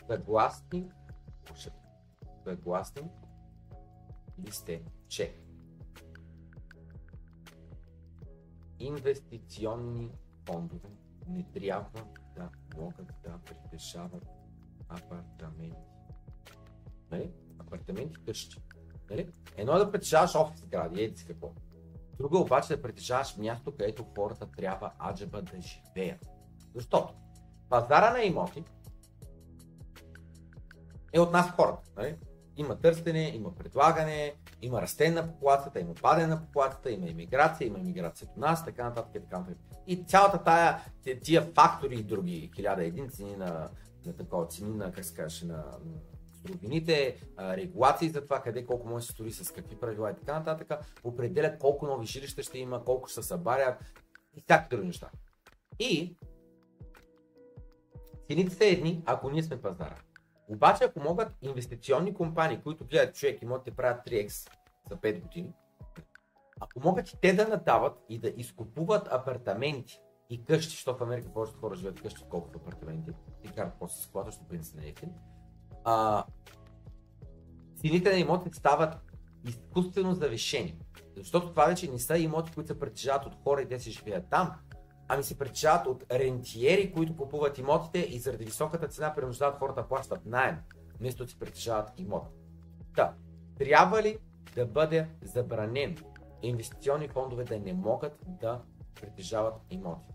B: Съгласни, съгласни ли сте, че инвестиционни фондове не трябва да могат да притежават апартаменти. Нали? Апартаменти къщи. Нали? Едно е да притежаваш офис сгради, еди какво. Друго е обаче да притежаваш място, където хората трябва аджаба да живеят. Защото пазара на имоти е от нас хората. Нали? Има търсене, има предлагане, има растение на популацията, има падане на популацията, има иммиграция, има иммиграция до нас, така нататък и така нататък. И цялата тая, тия фактори и други, хиляда един цени на, на такова цени на, как се каже, на, суровините, регулации за това къде колко може да се строи, с какви правила и така нататък, определят колко нови жилища ще има, колко ще се събарят и всякакви други неща. И Цените са едни, ако ние сме пазара. Обаче, ако могат инвестиционни компании, които гледат човек имотите правят 3x за 5 години, ако могат и те да надават и да изкупуват апартаменти и къщи, защото в Америка повечето хора живеят къщи, отколкото в апартаменти, и карат после с колата, защото принцип не е а, цените на имотите стават изкуствено завишени. Защото това вече не са имоти, които се притежават от хора и те си живеят там, ами се притежават от рентиери, които купуват имотите и заради високата цена принуждават хората да плащат найем, вместо да си притежават имот. Та, трябва ли да бъде забранено инвестиционни фондове да не могат да притежават имоти?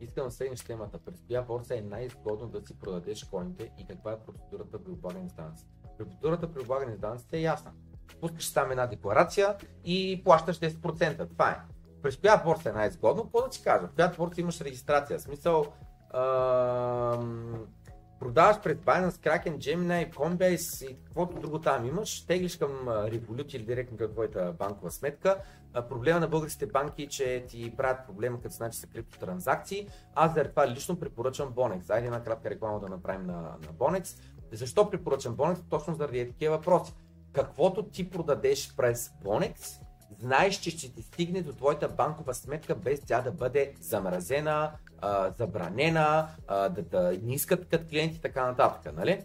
B: Искам да сегнеш темата. През коя борса е най-изгодно да си продадеш коините и каква е процедурата при облагане с данъци? Процедурата при облагане с данъците е ясна. Пускаш там една декларация и плащаш 10%. Това е. През коя борса е най-изгодно? Какво да ти кажа? В коя борса имаш регистрация? В смисъл, ам, продаваш пред Binance, Kraken, Gemini, Coinbase и каквото друго там имаш, теглиш към Revolut или директно към твоята банкова сметка. Проблема на българските банки е, че ти правят проблема като значи са криптотранзакции. Аз заради това лично препоръчвам Bonex. Айде една кратка реклама да направим на, на Bonex. Защо препоръчвам Bonex? Точно заради такива въпроси. Каквото ти продадеш през Bonex, знаеш, че ще ти стигне до твоята банкова сметка без тя да бъде замразена, забранена, а, да, да не искат като клиенти и така нататък. Нали?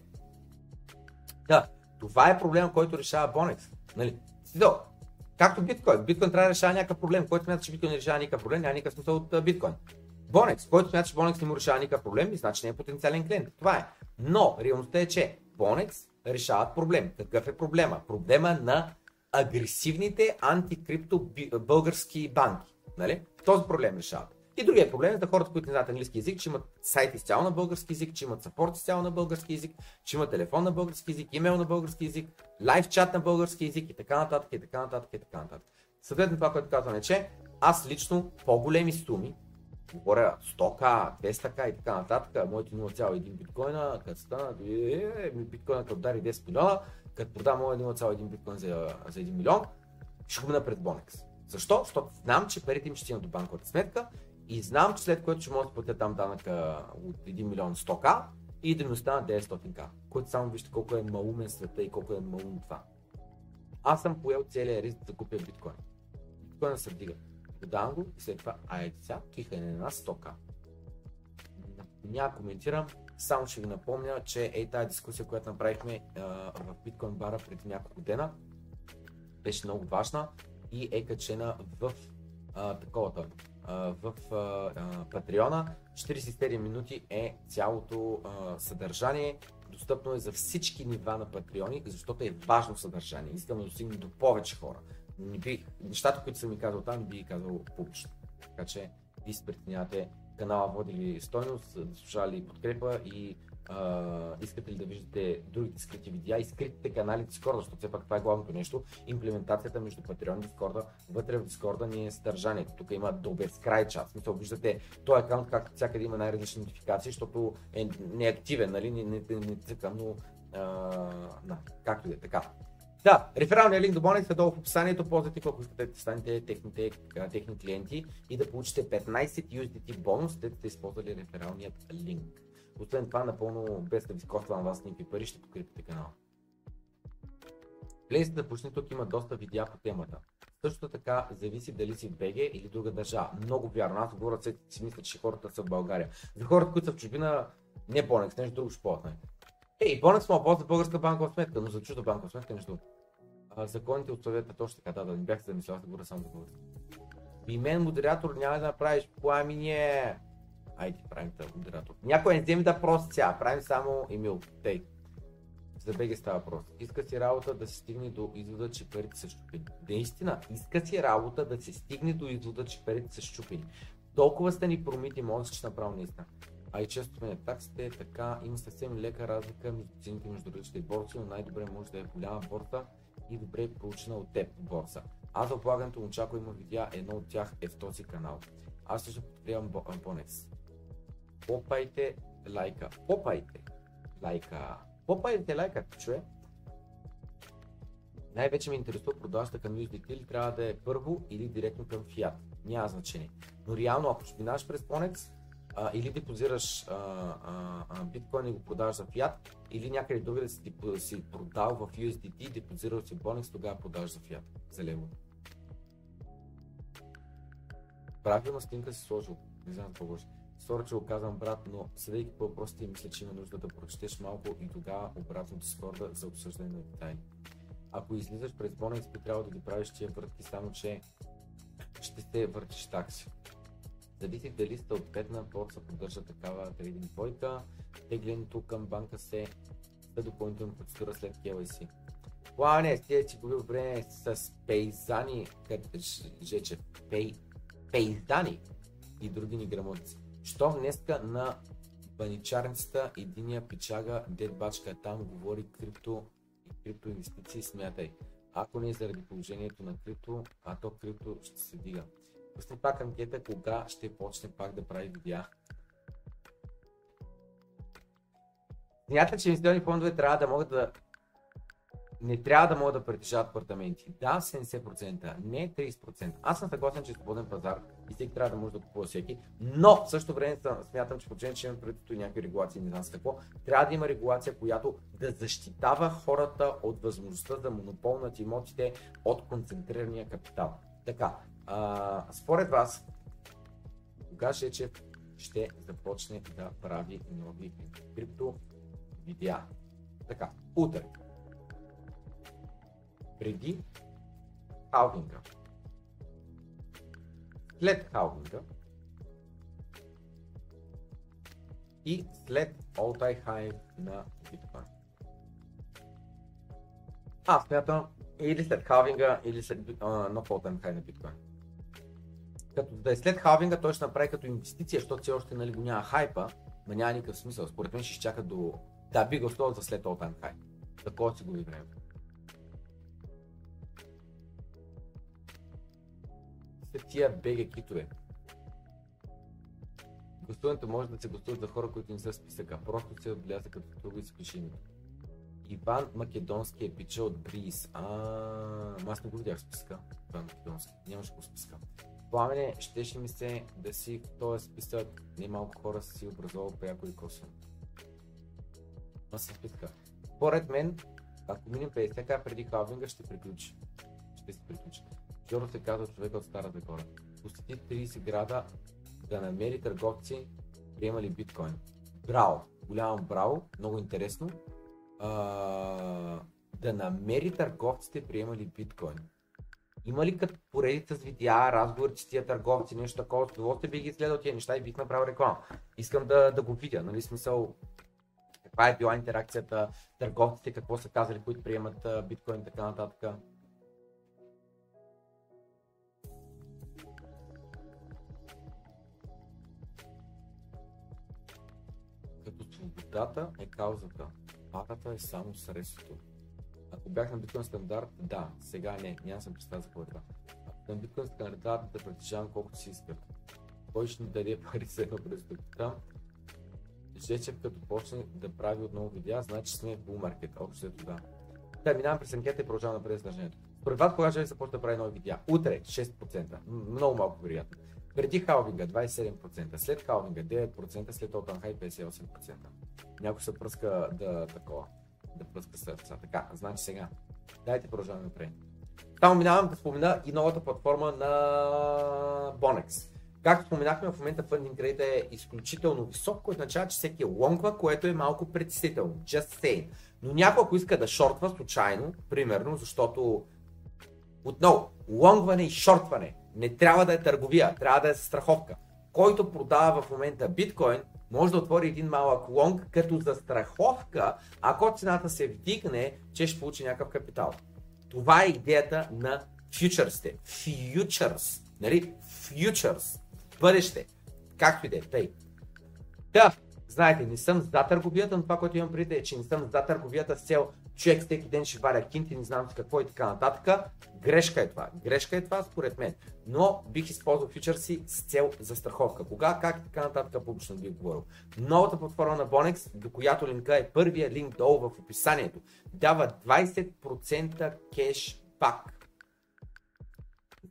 B: Да, това е проблем, който решава Bonex. Нали? Сидо, както биткоин. Биткоин трябва да решава някакъв проблем. Който смята, че биткоин не решава никакъв проблем, няма никакъв смисъл от биткоин. Bonex, който смята, че Bonex не му решава никакъв проблем, и значи не е потенциален клиент. Това е. Но реалността е, че Bonex решават проблем. Какъв е проблема? Проблема на агресивните антикрипто български банки. Нали? Този проблем решават. И другия проблем е за хората, които не знаят английски язик, че имат сайт изцяло на български язик, че имат сапорт изцяло на български язик, че имат телефон на български язик, имейл на български язик, лайв чат на български язик и така нататък, и така нататък, и така нататък. Съответно това, което казвам е, че аз лично по-големи суми, говоря 100к, 200к и така нататък, моите 0,1 биткоина, като стана, е, е, биткоина като удари 10 милиона, като продам моят 0,1 биткоин за, за 1 милион, ще го мина пред Bonex. Защо? Защото знам, че парите им ще стигнат до банковата сметка и знам, че след което ще мога да платя там данъка от 1 милион 100к и да ми остана 900к, което само вижте колко е малумен света и колко е малум това. Аз съм поел целият риск да купя биткоин. Биткоина се вдига. Продавам го и след това, ай сега, кихане на 100к. Няма коментирам, само ще ви напомня, че е тази дискусия, която направихме а, в Bitcoin бара преди няколко дена, беше много важна и е качена в а, таковата, в Патреона. 47 минути е цялото съдържание. Достъпно е за всички нива на Патреони, защото е важно съдържание. Искам да достигне до повече хора. Не би, нещата, които съм ми казал там, не би казал публично. Така че ви се канала води ли стойност, слуша ли подкрепа и а, искате ли да виждате другите скрити видеа и скритите канали Discord, защото все пак това е главното нещо. Имплементацията между Patreon и Discord, вътре в Discord ни е съдържанието. Тук има до безкрай час. Смисъл, виждате този аккаунт, както всякъде има най-различни нотификации, защото е неактивен, нали? Не, не, не, не цъкам, но а, да, както и е така. Да, рефералният линк до Bonex е долу в описанието. Ползвайте ако искате да станете техните, техни клиенти и да получите 15 USDT бонус, да сте използвали рефералният линк. Освен това, напълно без да ви коства на вас никакви пари, ще подкрепите канала. Влезете да почне, тук има доста видеа по темата. Също така зависи дали си в БГ или друга държава. Много вярно. Аз говоря, си мисля, че хората са в България. За хората, които са в чужбина, не Bonex, нещо друго ще ползват. Ей, Bonex мога ползва българска банкова сметка, но за чужда банкова сметка а, законите от съвета точно така, да, да не бях се замислял, аз да говоря само за български. И мен модератор няма да направиш пламение. Айде, правим това модератор. Някой не вземи да просто сега, правим само Емил. Тей. За БГ става въпрос. Иска си работа да се стигне до извода, че парите са щупени. Наистина, иска си работа да се стигне до извода, че парите са щупени. Толкова сте ни промити мозък, че направо наистина. А и често сме таксите, така има съвсем лека разлика между цените между различните борси, но най-добре може да е голяма борса и добре проучена от теб борса. Аз за облагането му очаквам има видеа, едно от тях е в този канал. Аз също подкрепям Бонекс. Попайте лайка. Попайте лайка. Попайте лайка, чуе. Най-вече ме интересува продажата към USDT или трябва да е първо или директно към Fiat. няма значение. Но реално, ако ще минаваш през Bonex, а, или депозираш а, а, а, биткоин и го продаваш за фиат, или някъде другаде си, си продал в USDT, депозирал си Bonex, тогава продаваш за фиат, за лево. Правилна снимка си сложил, не знам какво беше. Сори, че го казвам брат, но съдейки по въпросите мисля, че има нужда да прочетеш малко и тогава обратно Дискорда за обсъждане на детайли. Ако излизаш през Bonex, би трябвало да ги правиш тия въртки, само че ще се въртиш такси. Зависи дали сте от петна борса поддържа такава трейдинг двойка, теглянето към банка се за допълнителна процедура след KYC. Плане, стига си губил време с пейзани, къде жече, пей, пейзани и други ни грамотици. Що днеска на баничарницата единия печага, дед бачка там говори крипто и крипто инвестиции, смятай. Ако не е заради положението на крипто, а то крипто ще се дига. Пусни пак анкета, кога ще почне пак да прави видеа. Смятате, че инвестиционни фондове трябва да могат да не трябва да могат да притежават апартаменти. Да, 70%, не 30%. Аз съм съгласен, че е свободен пазар и всеки трябва да може да купува всеки, но в същото време смятам, че положение, че имаме предвид и някакви регулации, не знам с какво, трябва да има регулация, която да защитава хората от възможността за монопол над имотите от концентрирания капитал. Така, а, според вас, кога Жечев ще започне да прави нови крипто видеа? Така, утре. Преди халвинга. След халвинга. И след all time high на биткоин. Аз смятам или след халвинга, или след нов all time high на биткоин. Като да е след халвинга, той ще направи като инвестиция, защото все още нали, го няма хайпа, но няма никакъв смисъл. Според мен ще изчака до... Да, би го за след all time high. Такова си губи време. Са тия БГ китове. Гласуването може да се гласува за хора, които не са списъка. Просто се отбеляза като друго изключение. Иван Македонски е пича от Бриз. А, аз не го видях в списъка. Иван Македонски. Нямаше го в списъка. Пламене, щеше ми се да си в този списък не малко хора са си образувал пряко и косвено. Аз съм в списъка. Според мен, ако минем 50к преди халвинга, ще приключи. Ще се приключи. Жоро се казва човек от Старата гора. Посети 30 града да намери търговци, приемали биткоин. Браво! Голямо браво, много интересно. А, да намери търговците, приемали биткоин. Има ли като поредица с видеа, разговори с тия търговци, нещо такова, с удоволствие бих изгледал тия неща и бих направил реклама. Искам да, да го видя, нали смисъл, каква е била интеракцията, търговците, какво са казали, които приемат биткоин и така нататък. Като свободата е каузата, парата е само средството. Ако бях на биткоин стандарт, да, сега не, няма съм представа за какво е това. На биткоин стандарт да притежавам колкото си искам. Кой ще ни даде пари за едно там? Жечев като почне да прави отново видеа, значи сме в булмаркет. Общо ето да. Да, минавам през анкета и продължавам напред с държането. Според вас, кога ще започне да прави нови видеа? Утре 6%. М, Много малко вероятно. Преди халвинга 27%, след халвинга 9%, след Open High 58%. Някой се пръска да такова, да пръска сърца. Така, значи сега. Дайте продължаваме напред. Само минавам да спомена и новата платформа на Bonex. Както споменахме, в момента funding rate е изключително висок, което означава, че всеки е лонгва, което е малко притеснително. Just saying. Но някой, ако иска да шортва случайно, примерно, защото отново, лонгване и шортване не трябва да е търговия, трябва да е страховка. Който продава в момента биткоин, може да отвори един малък лонг като застраховка, ако цената се вдигне, че ще получи някакъв капитал. Това е идеята на фьючерсите. Фьючерс. Нали? Фьючерс. Бъдеще. Както и да е. Тъй. Да, знаете, не съм за търговията, но това, което имам преди е, че не съм за търговията с цел човек всеки ден ще варя кинти, не знам какво и така нататък. Грешка е това. Грешка е това според мен. Но бих използвал фьючерси с цел за страховка. Кога, как и така нататък публично бих говорил. Новата платформа на Bonex, до която линка е първия линк долу в описанието, дава 20% кешбак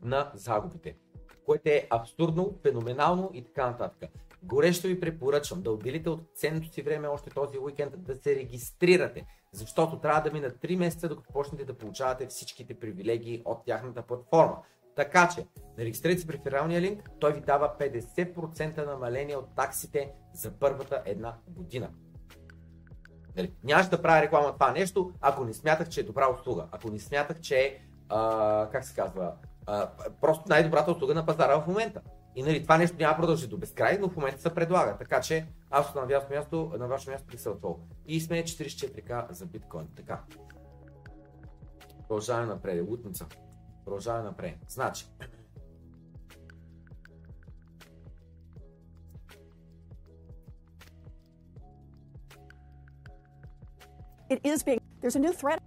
B: на загубите. което е абсурдно, феноменално и така нататък. Горещо ви препоръчвам да отделите от ценното си време още този уикенд да се регистрирате, защото трябва да минат 3 месеца, докато почнете да получавате всичките привилегии от тяхната платформа. Така че, регистрирайте се при рефералния линк, той ви дава 50% намаление от таксите за първата една година. Нали, нямаше да правя реклама това нещо, ако не смятах, че е добра услуга. Ако не смятах, че е, а, как се казва, а, просто най-добрата услуга на пазара в момента. И нали, това нещо няма продължи до безкрай, но в момента се предлага. Така че аз на ваше място, на ваше място отвол. И сме 44к за биткоин. Така. Продължаваме напред. Лутница. Продължаваме напред. Значи,
G: It is being, there's a new threat.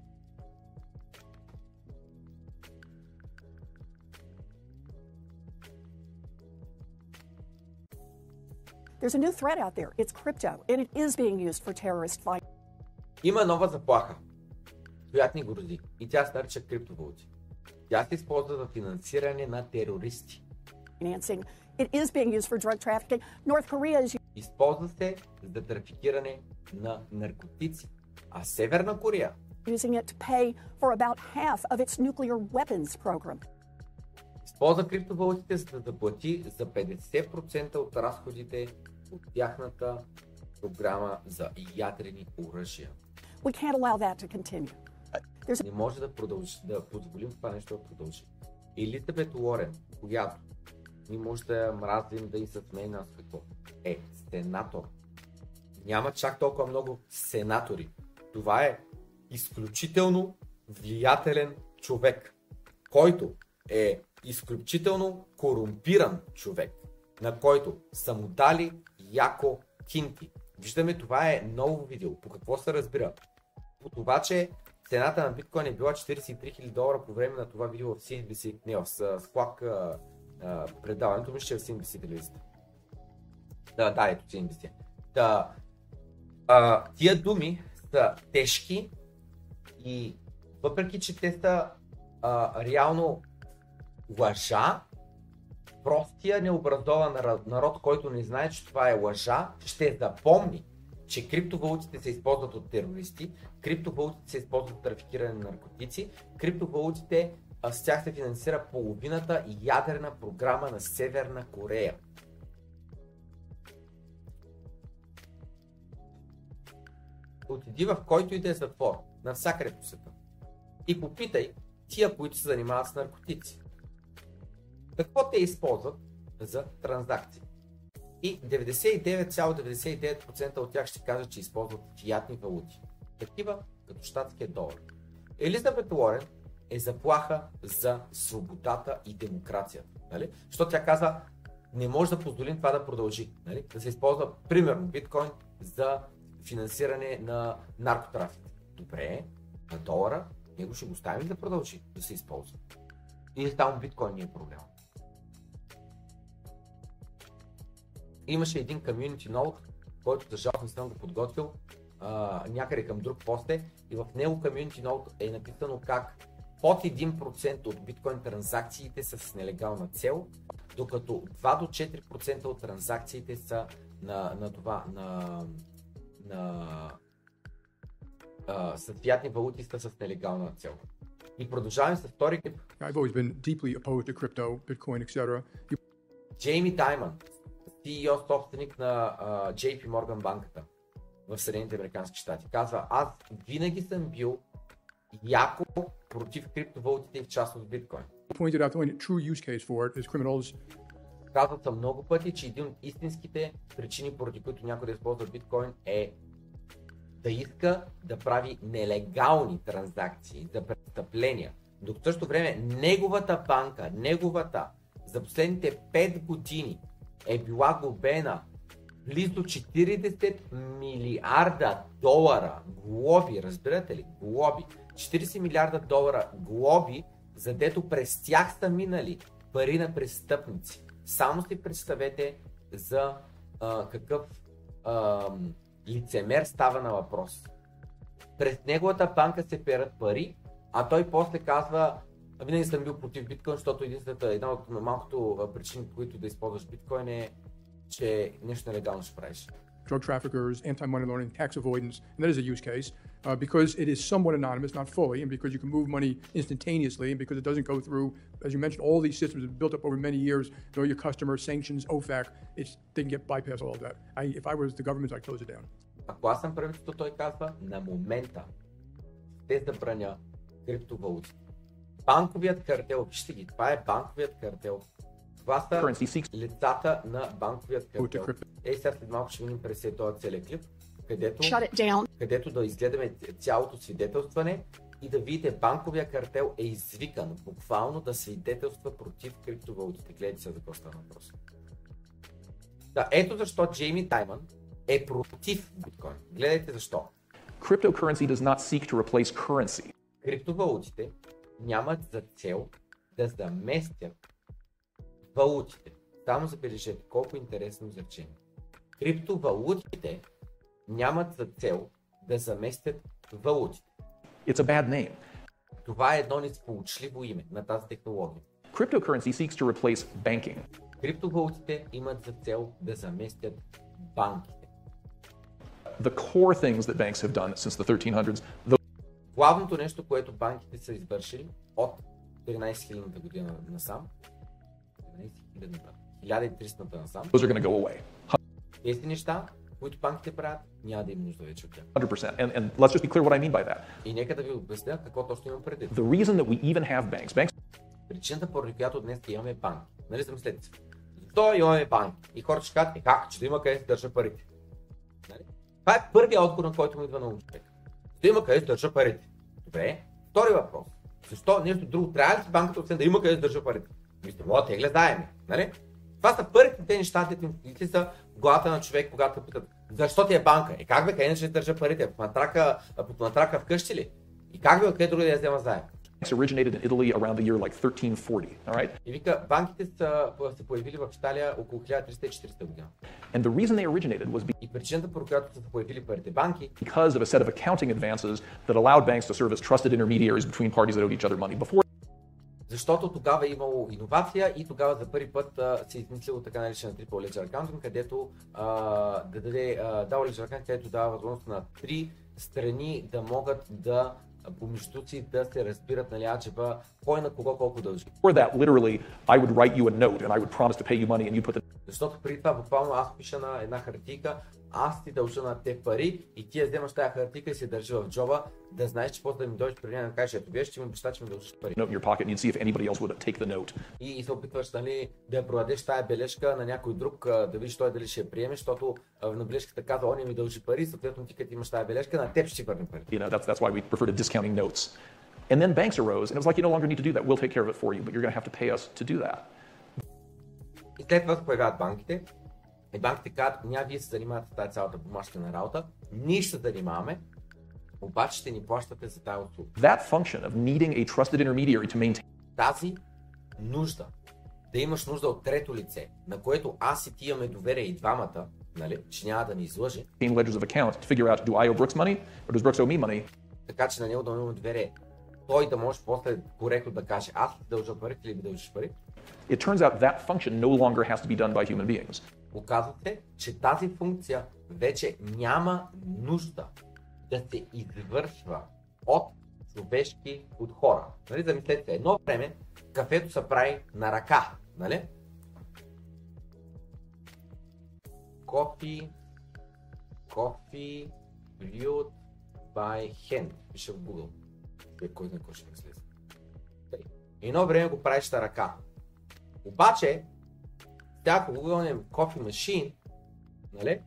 G: There's a new threat out there. It's crypto, and it is being used for terrorist fight.
B: има нова заплаха, която ни грози. И тя се нарича криптовалути. Тя се използва за финансиране на терористи.
G: financing. It is being used for drug trafficking. North Korea is
B: Използва се за трафикиране на наркотици. А Северна Корея
G: using it to pay for about half of its nuclear weapons program.
B: Използва криптовалутите за да заплати за 50% от разходите от тяхната програма за ядрени оръжия.
G: We can't allow that to continue. There's
B: Не може да, продължи, да позволим това нещо да продължи. Елизабет Уорен, която ние може да я мразим, да и смее нас какво, е сенатор. Няма чак толкова много сенатори. Това е изключително влиятелен човек, който е изключително корумпиран човек, на който са му дали яко кинти. Виждаме, това е ново видео. По какво се разбира? По това, че цената на биткоин е била 43 000 долара по време на това видео в CNBC, не в а, предаването, мисля, че е в CNBC телевизията. Да, да, ето CNBC. Да, а, тия думи са тежки и въпреки, че те са а, реално лъжа, простия необразован народ, който не знае, че това е лъжа, ще запомни, че криптовалутите се използват от терористи, криптовалутите се използват от трафикиране на наркотици, криптовалутите с тях се финансира половината ядрена програма на Северна Корея. Отиди в който и да е затвор, навсякъде по света. И попитай тия, които се занимават с наркотици. Какво те използват за транзакции? И 99,99% от тях ще кажат, че използват фиатни валути. Такива като щатския долар. Елизабет Уорен е заплаха за свободата и демокрацията. Нали? Защото тя каза, не може да позволим това да продължи. Нали? Да се използва, примерно, биткоин за финансиране на наркотрафик. Добре, на долара, него ще го ставим да продължи да се използва. Или само биткоин ни е проблем. Имаше един community note, който за жалост не съм го подготвил, а, някъде към друг посте и в него community note е написано как под 1% от биткоин транзакциите са с нелегална цел, докато 2 до 4% от транзакциите са на, на това, на, на а, с фиатни валути са с нелегална цел. И продължаваме с втори клип.
H: I've always been deeply opposed to crypto, Bitcoin, etc.
B: Джейми Даймън, CEO, собственик на а, JP Morgan банката в Съединените Американски щати, казва, аз винаги съм бил яко против криптовалутите и в частност биткоин.
H: pointed out the only true use case for it is criminals
B: Казват съм много пъти, че един от истинските причини, поради които някой да използва биткоин е да иска да прави нелегални транзакции за престъпления. Докато в същото време неговата банка, неговата, за последните 5 години е била глобена близо 40 милиарда долара глоби, разбирате ли? Глоби. 40 милиарда долара глоби, задето през тях са минали пари на престъпници. Само си представете за а, какъв а, лицемер става на въпрос. През неговата банка се перат пари, а той после казва винаги съм бил против биткоин, защото единствената, една от малкото причини, които да използваш биткоин е, че нещо нелегално ще правиш.
H: drug traffickers, anti-money laundering, tax avoidance, and that is a use case uh, because it is somewhat anonymous, not fully, and because you can move money instantaneously, and because it doesn't go through, as you mentioned, all these systems have built up over many years, know your customer, sanctions, OFAC, it's, they can get bypass all of that. I, if I was the government, I'd close it down.
B: Ако аз съм правителство, той казва, на момента те забраня криптовалути. Банковият картел, вижте ги, това е банковият картел. Това са лицата на банковият картел. Ей, сега след малко ще видим през този целият клип, където, където да изгледаме цялото свидетелстване и да видите банковия картел е извикан буквално да свидетелства против криптовалутите. Гледайте се за какво става въпрос. Да, ето защо Джейми Тайман е против биткоин. Гледайте защо.
I: cryptocurrency does not seek to replace currency.
B: Криптовалутите нямат за цел да заместят валутите. Само забележете колко интересно изречение. Криптовалутите нямат за цел да заместят валутите.
I: It's a bad name.
B: Това е едно несполучливо име на тази технология.
I: Cryptocurrency seeks to replace banking.
B: Криптовалутите имат за цел да заместят банките.
I: The core things that banks have done since the 1300s, those
B: Главното нещо, което банките са извършили от 13 000 година насам, 13 000 1300 насам, тези неща, които банките правят, няма да има нужда вече от тях.
I: 100%. And, and let's just be clear what I mean by that.
B: И нека да ви обясня какво точно имам предвид.
I: The reason that we even have banks, banks
B: Причината, поради която днес имаме банк. Нали замислете се? Защо имаме банк? И хората ще кажат, е как, че да има къде да държа парите. Нали? Това е първият отговор, на който му идва на ум човек. Да има къде да държа парите. Добре. Втори въпрос. Защо нещо друго? Трябва ли банката освен да има къде да държа парите? Мисля, мога да тегля заеми. Нали? Това са първите те неща, които са в главата на човек, когато питат, защо ти е банка? Е как бе, къде ще държа парите? Под матрака, под матрака вкъщи ли? И как бе, откъде други да я взема заем?
I: Originated in Italy around the year like 1340. All right.
B: И вика, банките са се появили в Италия около 1340 година.
I: And the reason they originated was be-
B: И причината, по която са появили първите банки,
I: because of a set of accounting advances that allowed banks to serve as trusted intermediaries between parties that owed each other money. Before
B: защото тогава е имало иновация и тогава за първи път а, се е измислило така наречена Triple Ledger Accounting, където а, да даде а, дава Ledger Accounting, където дава възможност на три страни да могат да помежду си да се разбират нали, аджеба, кой на кого колко дължи.
I: that, literally, I would write you a note and I would promise to pay you money and you put the
B: Защото преди това буквално аз пиша на една хартийка, аз ти дължа на те пари и ти я вземаш тази хартийка и се държи в джоба, да знаеш, че после да ми дойдеш при нея да кажеш, ето виж, че ми обеща, че ми дължиш пари.
I: note in your pocket and you'd see if anybody else would take the note.
B: И, и се опитваш нали, да я продадеш тая бележка на някой друг, да видиш той дали ще я приеме, защото на бележката казва, он ми дължи пари, съответно ти като имаш тая бележка, на теб ще ти върне пари.
I: You know, that's, that's why we refer to discounting notes. And then banks arose and it was like, you no longer need to do that. We'll take care of it for you, but you're going to have to pay us to do that.
B: И след това се появяват банките. И банките казват, няма вие се занимавате с тази цялата бумажка работа, ние ще занимаваме, обаче ще ни плащате за тази услуга.
I: That function of needing a trusted intermediary to maintain
B: Тази нужда, да имаш нужда от трето лице, на което аз и ти имаме доверие и двамата, нали, че няма да ни излъже,
I: ledgers of account to figure out do I owe Brooks money or does Brooks owe me money?
B: така че на него да имаме доверие. Той да може после коректно да каже, аз ли дължа пари, ти ли ми дължиш пари.
I: It turns out that function no longer has to be done by human beings.
B: Оказва се, че тази функция вече няма нужда да се извършва от човешки, от хора. Нали, замислете едно време кафето се прави на ръка, нали? Кофи, кофи, brewed by hand, пише в Google. Човек, кой знае кой ще ми слезе. Едно време го правиш на ръка. Обаче, сега ако гугълнем кофи машин, нали?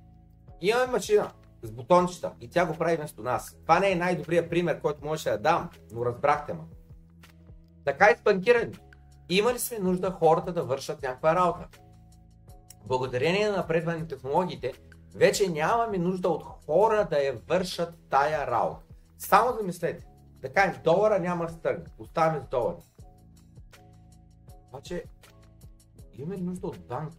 B: Имаме машина с бутончета и тя го прави вместо нас. Това не е най-добрият пример, който можеше да дам, но разбрахте ме. Така и с банкирането. Има ли сме нужда хората да вършат някаква работа? Благодарение на напредване на технологиите, вече нямаме нужда от хора да я вършат тая работа. Само замислете. Да кажем, долара няма да се тръгне. Оставяме с долари. Обаче, имаме ли нужда от банки?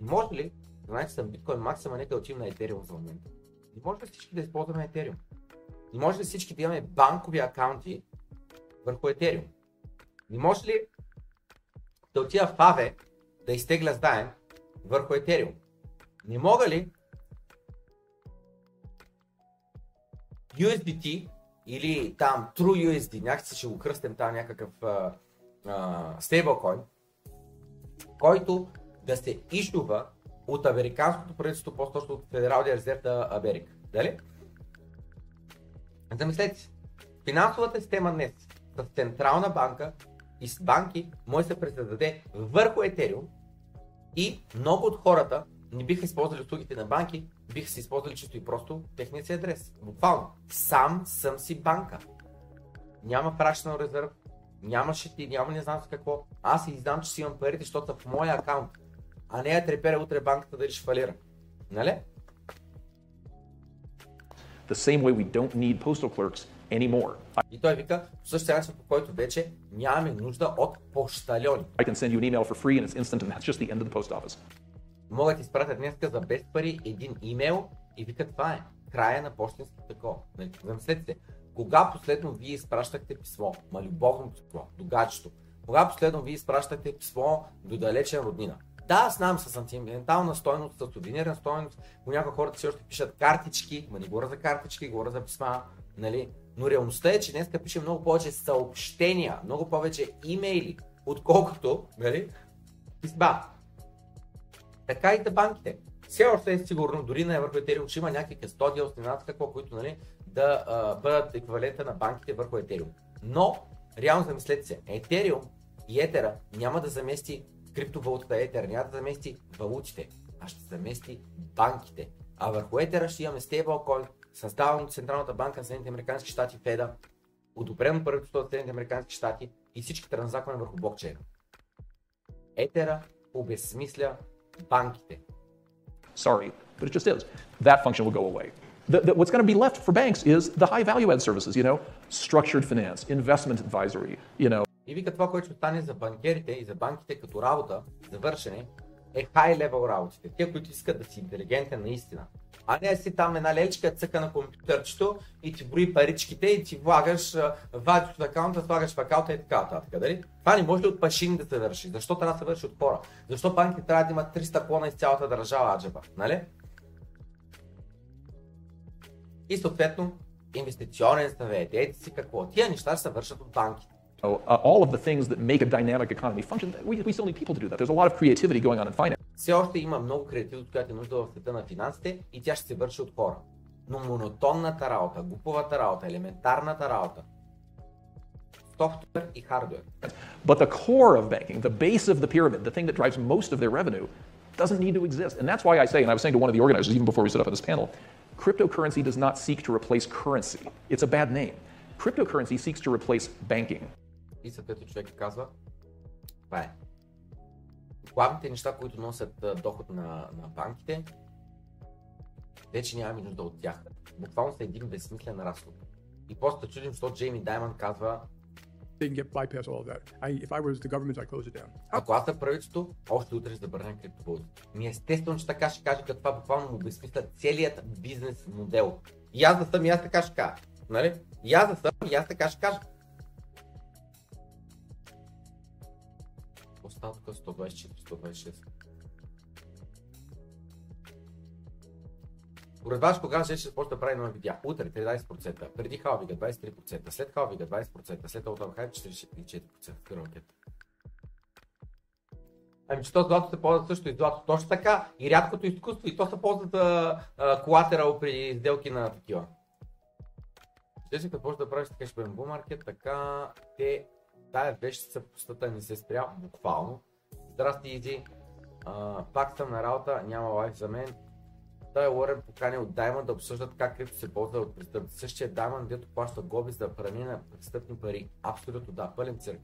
B: Може ли, знаете съм биткоин максима, нека да отидем на Ethereum за момента. Не може ли всички да използваме Ethereum? Не може ли всички да имаме банкови акаунти върху Етериум. Не може ли да отида в АВЕ да изтегля заем върху Етериум? Не мога ли USDT или там TrueUSD, някакси ще го кръстим там някакъв стейблкоин, който да се ишува от американското правителство, по-точно от Федералния резерв на Америка. Дали? Замислете си, финансовата система днес с централна банка и с банки може да се пресъздаде върху Етериум и много от хората не биха използвали услугите на банки, биха си използвали чисто и просто техния си адрес. Буквално. Сам съм си банка. Няма фракшнал резерв, няма щити, няма не знам с какво. Аз си знам, че си имам парите, защото в моя акаунт. А не я треперя утре банката дали ще фалира. Нали?
I: The same way we don't need postal clerks anymore.
B: И той вика, по същия начин, по който вече нямаме нужда от пощальони.
I: I can send you an email for free and it's instant and that's just the end of the post office.
B: Могат да изпратят днеска за без пари един имейл и вика това е края на почтенското такова. Нали, Замислете се, кога последно вие изпращахте писмо, ма любовно писмо, до гаджето, кога последно вие изпращахте писмо до далечен роднина. Да, знам с сантиментална стойност, с сувенирна стойност, понякога хората все още пишат картички, ма не говоря за картички, говоря за писма, нали? Но реалността е, че днес пише много повече съобщения, много повече имейли, отколкото, нали, писма. Така и за банките. Все още е сигурно, дори на върху Ethereum, че има някакви кастодиал, не знам какво, които нали, да а, бъдат еквивалента на банките върху Ethereum. Но, реално замислете се, Ethereum и Етера няма да замести криптовалутата Етер, няма да замести валутите, а ще замести банките. А върху Етера ще имаме стейблкоин, създаван от Централната банка на Съединените Американски щати Феда, одобрен от правителството на Съединените Американски щати и всички транзаквани върху блокчейна. Етера обезсмисля банките.
I: Sorry, but it just is. That function will go away. The, the, what's going to be left for banks is the high value add services, you know, structured finance, investment advisory, you know,
B: И вика това, което ще стане за банкерите и за банките като работа, за вършене, е high level работите. Те, които искат да си интелигентен наистина. А не си там една леличка, цъка на компютърчето и ти брои паричките и ти влагаш, вадиш от акаунта, слагаш в акаунта и така нататък. Дали? Това не може от машини да се върши? Защо трябва да се върши от хора? Защо банките трябва да имат 300 клона из цялата държава аджеба? Нали? И съответно, инвестиционен съвет, ети си какво. Тия неща ще се вършат от банките.
I: uh, all of the things that make a dynamic economy function. We, we still need people to do that. There's a lot of creativity going on in finance.
B: Все още има много креативност, която е нужда в света на финансите и тя ще се върши от хора. Но монотонната работа, глуповата работа, елементарната работа, софтуер и хардуер.
I: But the core of banking, the base of the pyramid, the thing that drives most of their revenue, doesn't need to exist. And that's why I say, and I was saying to one of the organizers even before we set up at this panel, cryptocurrency does not seek to replace currency. It's a bad name. Cryptocurrency seeks to replace banking.
B: И съответно човек казва, това е. Главните неща, които носят доход на, на банките, вече нямаме нужда от тях. Буквално са един безсмислен разход. И после чудим, защото Джейми Дайман казва,
H: They can get bypass all of that. I, if I was the government, I'd close it down.
B: ако аз съм правителството, още утре ще забраня криптовалути. Ми естествено, че така ще кажа, като това буквално му безсмисля целият бизнес модел. И аз да съм, и аз така ще кажа. Нали? И аз да съм, и аз така ще кажа. Какво става тук 124, 126? Според вас, кога ще започне да прави нови видеа? Утре 13%, преди Халвига 23%, след Халвига 20%, след Олдъм Хайп 44%. Спира ракета. Ами, че то злато се ползва също и злато. Точно така. И рядкото изкуство. И то се ползва за колатерал при сделки на такива. Ще си ще да правиш така ще бъдем бумаркет, така те тая вещ са пустата не се спря буквално. Здрасти, Изи. А, пак съм на работа, няма лайф за мен. Той е Уорен поканил Даймон да обсъждат как крипто се ползва от престъпници. Същия Даймон, дето плаща глоби за пране на престъпни пари. Абсолютно да, пълен цирк.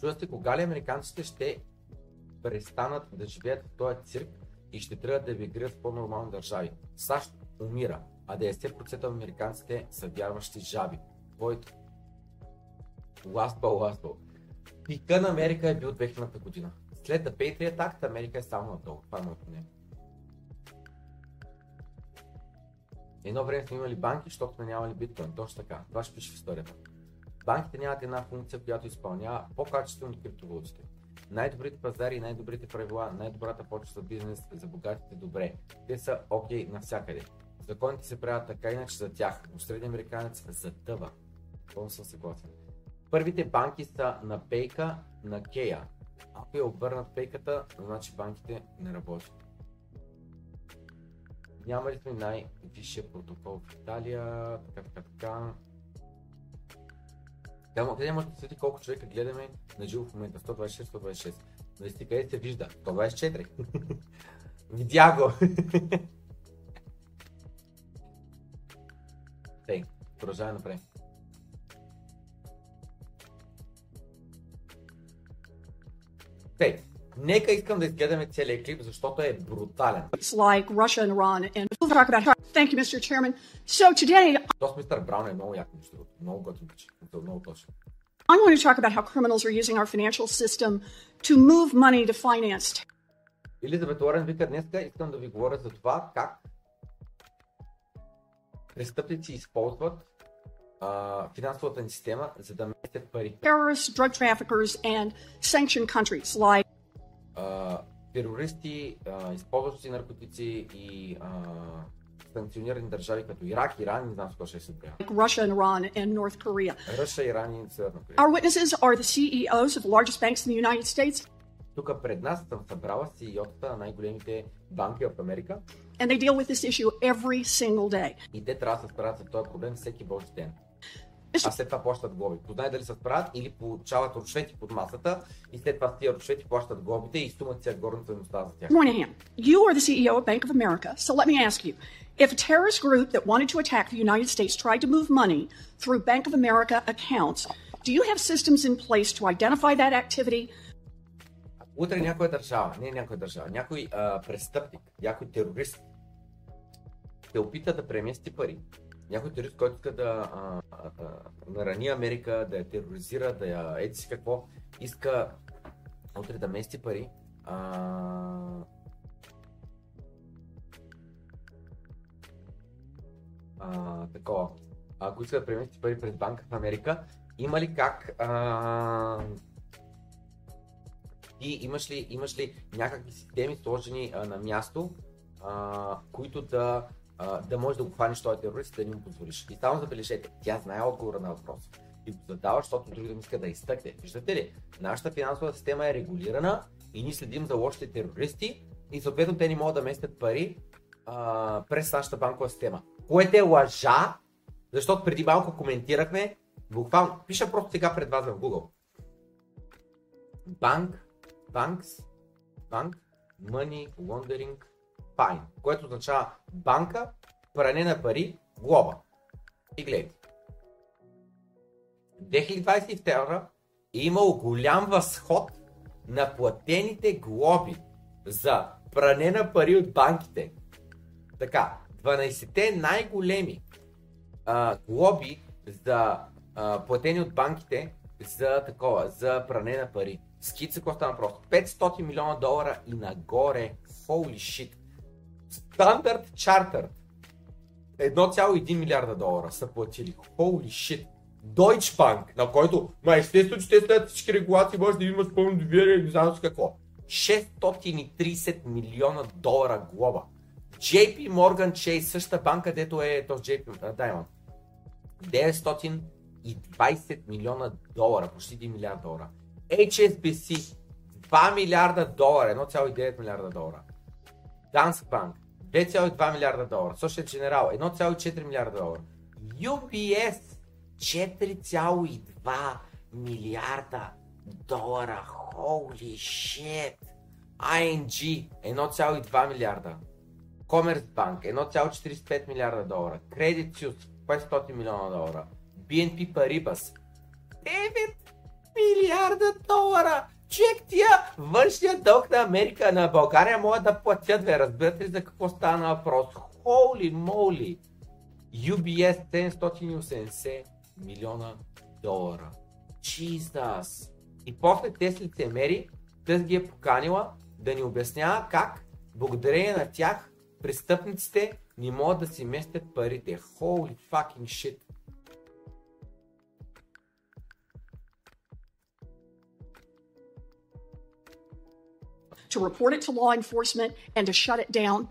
B: Чува се, кога ли американците ще престанат да живеят в този цирк и ще трябва да емигрират в по-нормални държави. САЩ умира, а 90% от американците са вярващи жаби. Твоето. Last ball, last ball. Пика на Америка е бил 2000 година. След The Patriot Act Америка е само надолу. Това е моето мнение. Едно време сме имали банки, защото сме нямали биткоин. Точно така. Това ще пише в историята. Банките нямат една функция, която изпълнява по-качествено от криптовалутите. Най-добрите пазари най-добрите правила, най-добрата почва за бизнес, за богатите добре. Те са окей okay навсякъде. Законите се правят така иначе за тях, но средния американец затъва. Пълно съм съгласен. Първите банки са на пейка на Кея. Ако я обърнат пейката, значи банките не работят. Няма ли сме най-висшия протокол в Италия? Така, така, така. Къде, къде може да следи колко човека гледаме на живо в момента? 126-126. Нали сте къде се вижда? 124. <laughs> Видя го. Тей, продължаваме напред. Тей, нека искам да изгледаме целият клип, защото е брутален.
G: like Russia and Iran. And we'll talk about. Thank you, Mr. Chairman. So today,
B: Тос мистер Браун е много як между другото. Много готин. Много точно.
G: I'm going to talk about how criminals are using our financial system to move money to finance
B: Елизабет Уорен вика днеска искам да ви говоря за това как престъпници използват а, финансовата ни система, за да местят пари.
G: terrorists, drug traffickers, and sanctioned countries like
B: А, терористи, а, използващи наркотици и а, санкционирани държави като Ирак, Иран, не знам с ще се изброя.
G: Russia and Iran and North Korea.
B: Ръша, Иран и Северна Корея.
G: Our witnesses are the CEOs of the largest banks in the United States,
B: Тук пред нас съм събрала CEO-тата на най-големите банки в Америка
G: and they deal with this issue every single day.
B: и те трябва да се справят с този проблем всеки божи ден. А след това плащат глоби. Познай дали се справят или получават рушвети под масата и след това с тия рушвети плащат глобите и сумат си горната стоеността за тях.
G: Moynihan, you are the CEO of Bank of America, so let me ask you if a terrorist group that wanted to attack the United States tried to move money through Bank of America accounts, do you have systems in place to identify that activity?
B: Утре някоя държава, не някоя държава, някой а, престъпник, някой терорист се опита да премести пари. Някой терорист, който иска да а, а, нарани Америка, да я тероризира, да я еди си какво, иска утре да мести пари. А, а, такова. Ако иска да премести пари през Банка в Америка, има ли как а, ти имаш ли, имаш ли някакви системи сложени а, на място, а, които да, а, да можеш да го хванеш този терорист и да не му позволиш. И само забележете, тя знае отговора на въпроса. И го задава, защото други да ми иска да изтъкне. Виждате ли, нашата финансова система е регулирана и ние следим за лошите терористи и съответно те не могат да местят пари а, през нашата банкова система. Което е лъжа, защото преди малко коментирахме, буквално, пиша просто сега пред вас в Google. Банк Banks, Bank, Money Laundering Fine, което означава банка, пране на пари, глоба. И гледайте. 2022 е имало голям възход на платените глоби за пране на пари от банките. Така, 12-те най-големи а, глоби за а, платени от банките за такова, за пране на пари. Скица, какво стана просто? 500 милиона долара и нагоре. Holy shit. Standard Chartered 1,1 милиарда долара са платили. Holy shit. Deutsche Bank, на който, ма естествено, че те след всички регулации, може да имаш пълно доверие, не знам с какво. 630 милиона долара глоба. JP Morgan Chase, същата банка, дето е този JP Diamond. 920 милиона долара, почти 1 милиард долара. HSBC 2 милиарда долара, 1,9 милиарда долара. Danske Bank 2,2 милиарда долара. Social General 1,4 милиарда долара. UBS 4,2 милиарда долара. Holy shit! ING 1,2 милиарда. Commerzbank 1,45 милиарда долара. Credit Suisse 500 милиона долара. BNP Paribas 9 милиарда долара! Човек тия външния дълг на Америка, на България могат да платят, бе. Разбирате ли за какво стана въпрос? Holy moly! UBS 780 милиона долара. Jesus! И после те с лицемери, тъс ги е поканила да ни обяснява как, благодарение на тях, престъпниците не могат да си местят парите. Holy fucking shit.
G: to report it to law enforcement and to shut it down.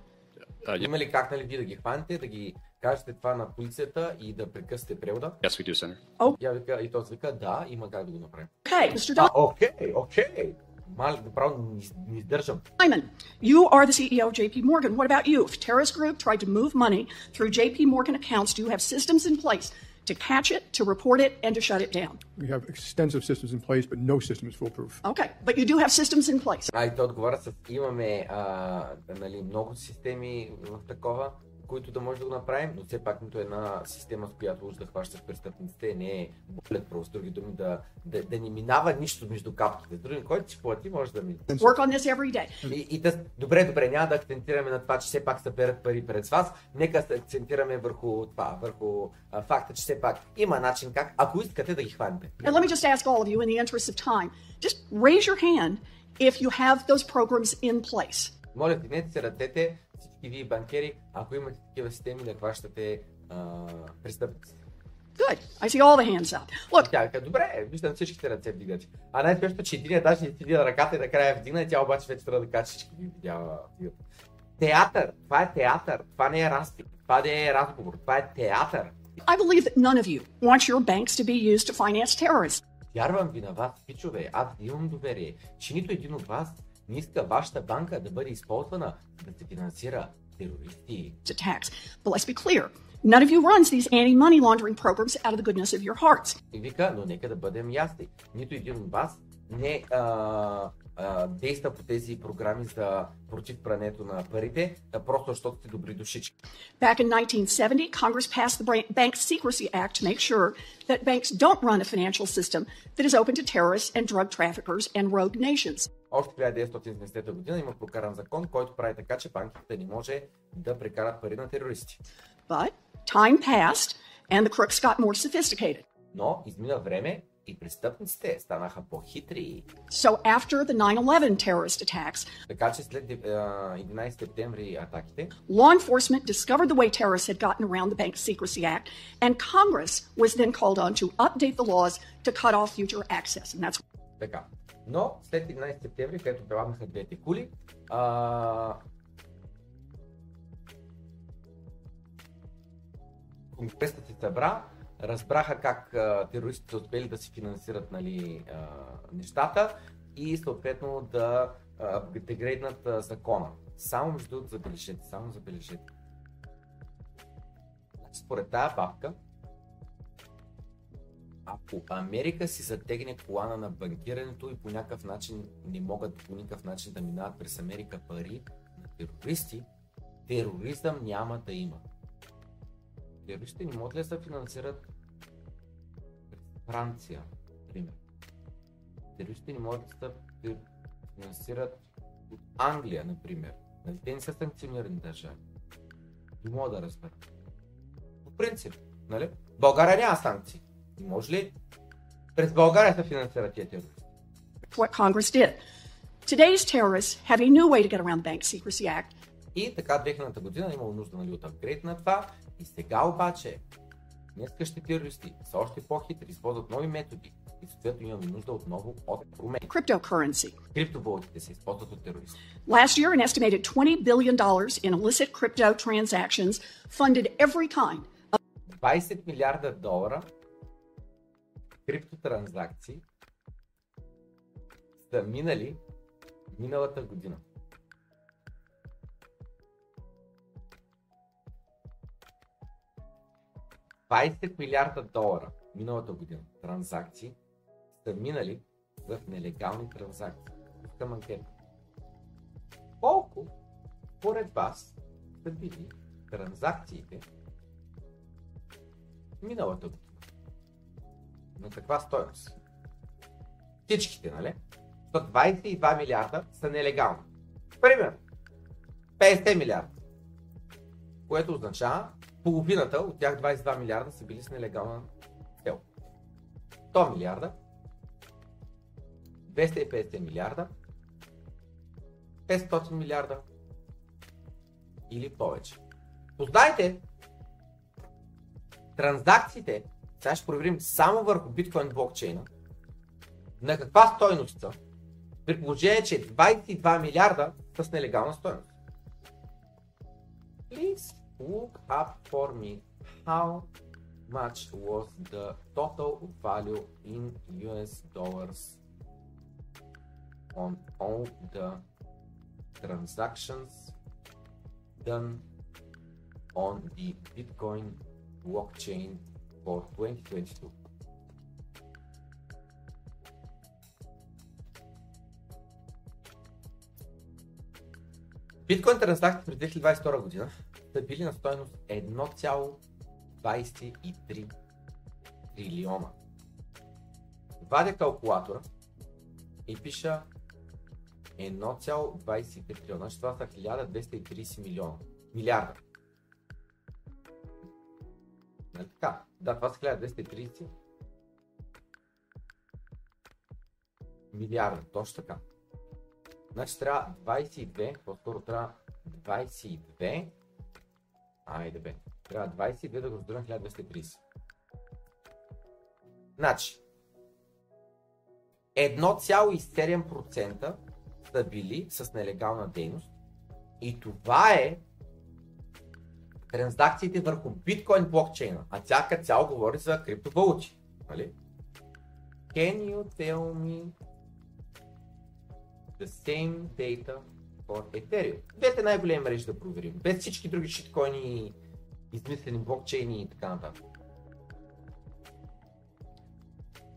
B: Има ли как нали, вие да ги хванете, да ги кажете това на полицията и да прекъсте превода?
J: Yes, we do, Senator.
B: Тя вика, и той вика, да, има как да го направим.
G: Okay, Mr.
B: А, окей, окей. Мали, направо не, не издържам.
G: Diamond, you are the CEO of JP Morgan. What about you? If a terrorist group tried to move money through JP Morgan accounts, do you have systems in place to catch it, to report it, and to shut it down?
H: We have extensive systems in place, but no system is foolproof.
G: Okay, but you do have systems in place.
B: А и той отговаря с имаме а, нали, много системи в такова, които да може да го направим, но все пак нито една система, с която да хващаш престъпниците, не е bulletproof, с други думи, да, да, да не минава нищо между капките. Други, който ще плати, може да мине.
G: Work on this every day.
B: И, и да, добре, добре, няма да акцентираме на това, че все пак съберат пари пред вас. Нека се акцентираме върху това, върху а, факта, че все пак има начин как, ако искате да ги хванете.
G: And let me just ask all of you, in the interest of time, just raise your hand if you have those programs in place.
B: Моля, дигнете се ръцете, всички вие банкери, ако имате такива системи да хващате а, престъпниците.
G: Good. I see all the hands up. Look,
B: Тя каза, добре, виждам всичките ръце вдигати. А най-смешното, че единия даже не си вдига ръката и накрая вдигна, и тя обаче вече трябва да каже, всички ги видява. Театър! Това е театър! Това не е разпит. Това не е разговор. Това е театър.
G: I believe that none of you want your banks to be used to finance terrorists.
B: Вярвам ви на вас, пичове. Аз имам доверие, че нито един от вас не иска вашата банка да бъде използвана да се финансира терористи.
G: attacks. But let's be clear none of you runs these anti money laundering programs out of the goodness of your hearts.
B: И вика, но нека да бъдем ясни. Нито един от вас не а, а, действа по тези програми за против прането на парите, а просто защото сте добри душички.
G: Back in 1970, Congress passed the Bank Secrecy Act to make sure that banks don't run a financial system that is open to terrorists and drug traffickers and rogue nations.
B: Още 1970 година има прокаран закон, който прави така, че банките не може да прекарат пари на терористи.
G: But time passed and the crooks got more sophisticated.
B: Но измина време и престъпниците станаха по-хитри.
G: So after the 9 11 terrorist attacks,
B: Така че след а, 11 септември атаките,
G: law enforcement discovered the way terrorists had gotten around the Bank Secrecy Act, and Congress was then called on to update the laws to cut off future access. And that's
B: Така. Но след 11 септември, където преладнаха двете кули, а... Конгресът се събра, разбраха как а, терористите успели да си финансират нали, а, нещата и съответно да апгрейднат закона. Само между забележете, само забележете. Според тая бабка, ако Америка си затегне колана на банкирането и по някакъв начин не могат по никакъв начин да минават през Америка пари на терористи, тероризъм няма да има. Терористите не могат ли да се финансират през Франция, например? Терористите не могат да се финансират от Англия, например. Нали, те не са санкционирани държави. Не мога да разбера. По принцип, нали? България няма санкции. Може ли през България се финансират тия терористи?
G: what Congress did. Today's terrorists have a new way to get around the Bank Secrecy Act.
B: И така 2000 година имало нужда нали, от апгрейд на това. И сега обаче, днескащите терористи са още по-хитри, използват нови методи. И съответно имаме нужда отново от промени.
G: Cryptocurrency.
B: Криптовалутите се използват от терористи.
G: Last year, an estimated $20 billion in illicit crypto transactions funded every kind
B: 20 милиарда долара криптотранзакции са минали миналата година. Двадесет милиарда долара миналата година транзакции са минали в нелегални транзакции. Искам анкета. Колко според вас са били транзакциите миналата година? На каква стоеност? Всичките, нали? 122 милиарда са нелегални. Примерно, 50 милиарда. Което означава, половината от тях 22 милиарда са били с нелегална цел. 100 милиарда, 250 милиарда, 500 милиарда или повече. Познайте транзакциите, сега ще проверим само върху биткоин блокчейна, на каква стойност са, при положение, че 22 милиарда са с нелегална стойност. Please look up for me how much was the total value in US dollars on all the transactions done on the Bitcoin blockchain for 2022. Биткоин транзакции през 2022 година са били на стоеност 1,23 трилиона. Вадя калкулатора и пиша 1,23 трилиона. Значи това са 1230 милиона. Милиарда. Нали така? Да, това са 1230 милиарда. Точно така. Значи трябва 22, по-скоро трябва 22. Айде бе. Трябва 22 да го разделим 1230. Значи, 1,7% са били с нелегална дейност и това е транзакциите върху биткоин блокчейна, а тя като цяло говори за криптовалути. Нали? Can you tell me the same data for Ethereum? Двете най-големи мрежи да проверим, без всички други шиткоини, измислени блокчейни и така нататък.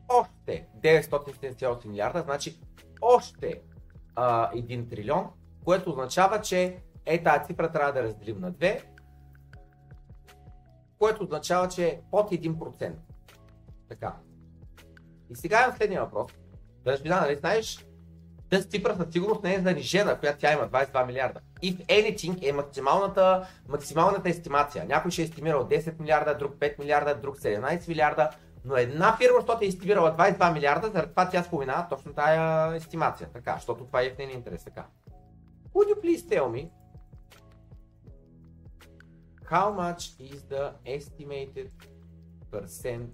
B: Още 978 милиарда, значи още а, 1 трилион, което означава, че е тази цифра трябва да разделим на 2, което означава, че е под 1%. Така. И сега имам следния въпрос. Да, нали знаеш, тази цифра със сигурност не е занижена, която тя има 22 милиарда. If anything е максималната, максималната естимация. Някой ще е естимирал 10 милиарда, друг 5 милиарда, друг 17 милиарда, но една фирма, защото е естимирала 22 милиарда, заради това тя споменава точно тая естимация. Така, защото това е в нейния интерес. Така. Would you please tell me how much is the estimated percent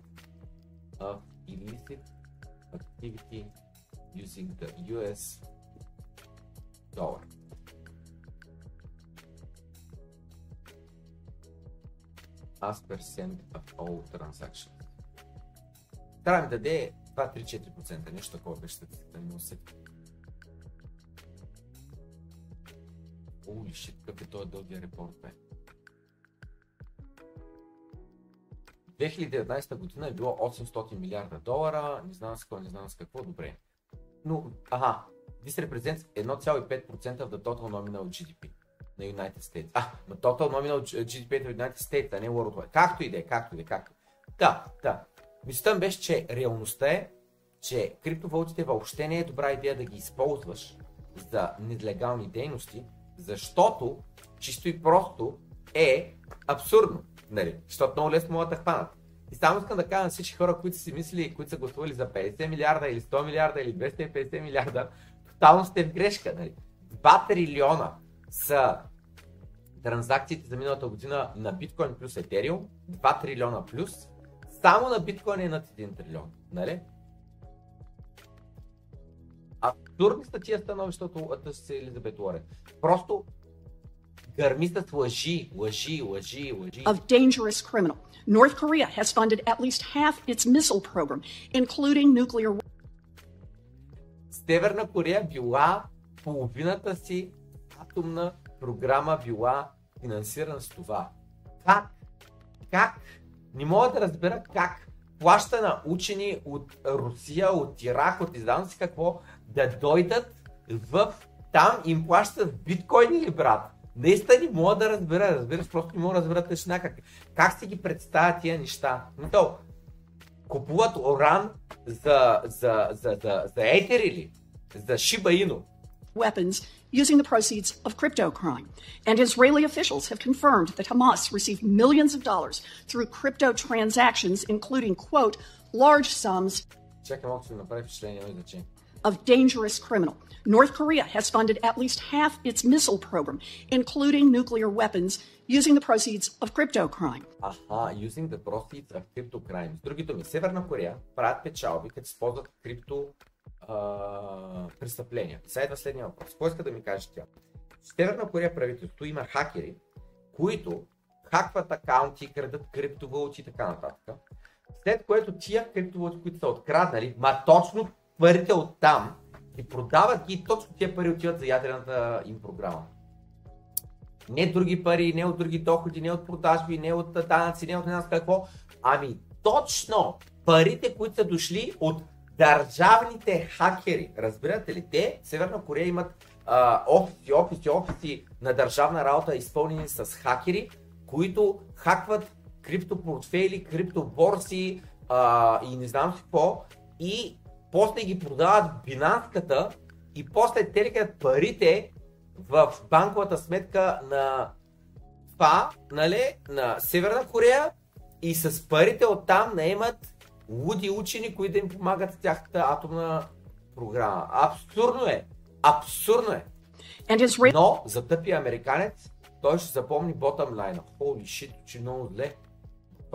B: of illicit activity using the US dollar? As percent of all transactions. Трябва да даде 2-3-4%, нещо такова беше статистиката, не усети. Ули шит, какъв е този дългия репорт, бе. 2019 година е било 800 милиарда долара, не знам с какво, не знам с какво, добре. Но, ага, this represents 1,5% of the total nominal GDP на United States. А, на total nominal GDP на United States, а не worldwide. Както и да е, както и да е, както. Да, да. Мисълта ми беше, че реалността е, че криптовалутите въобще не е добра идея да ги използваш за нелегални дейности, защото чисто и просто е абсурдно. Нали? Защото много лесно могат да хванат. И само искам да кажа на всички хора, които си мислили, които са гласували за 50 милиарда или 100 милиарда или 250 милиарда, тотално сте в грешка. Нали? 2 трилиона са транзакциите за миналата година на биткоин плюс етериум, 2 трилиона плюс, само на биткоин е над 1 трилион. Нали? Абсурдни са тия становища от Елизабет Уорен. Просто гърми с лъжи, лъжи, лъжи, лъжи.
G: of dangerous criminal. North Korea has funded at least half its missile program, including nuclear
B: Северна Корея била половината си атомна програма била финансирана с това. Как? Как? Не мога да разбера как плаща на учени от Русия, от Ирак, от Издан си какво, да дойдат в там им плащат биткоини ли, брат? Наистина не мога да разбера, разбираш, просто не мога да разбера точно как. Как си ги представят тия неща? Но, купуват оран за, за, за, за, за етери ли? За Шиба Ино.
G: weapons using the proceeds of crypto crime. And Israeli officials have confirmed that Hamas received millions of dollars through crypto transactions, including, quote, large sums
B: Чакай малко, ми направи впечатление, значение.
G: Of dangerous criminal. North Korea has funded at least half its missile program, including nuclear weapons, using the proceeds of crypto crime.
B: Аха, using the proceeds of crypto crimes. С други думи, Северна Корея правят печалби, като използват крипто а, престъпления. Сега идва следния въпрос. Какво иска да ми каже тя? Северна Корея правителството има хакери, които хакват акаунти, крадат криптовалути и така нататък. След което тия криптовалути, които са откраднали, ма точно парите от там, и продават ги точно тия пари отиват за ядрената им програма. Не други пари, не от други доходи, не от продажби, не от данъци, не от не какво. Ами точно парите, които са дошли от държавните хакери. Разбирате ли? Те, Северна Корея имат а, офиси, офиси, офиси на държавна работа, изпълнени с хакери, които хакват криптопортфейли, криптоборси а, и не знам какво. И после ги продават бинанската и после те ликат парите в банковата сметка на ФА, нали, на Северна Корея и с парите оттам наемат луди учени, които да им помагат с тяхната атомна програма. Абсурдно е! Абсурдно е! Но за тъпия американец той ще запомни bottom line. Holy shit, че много зле.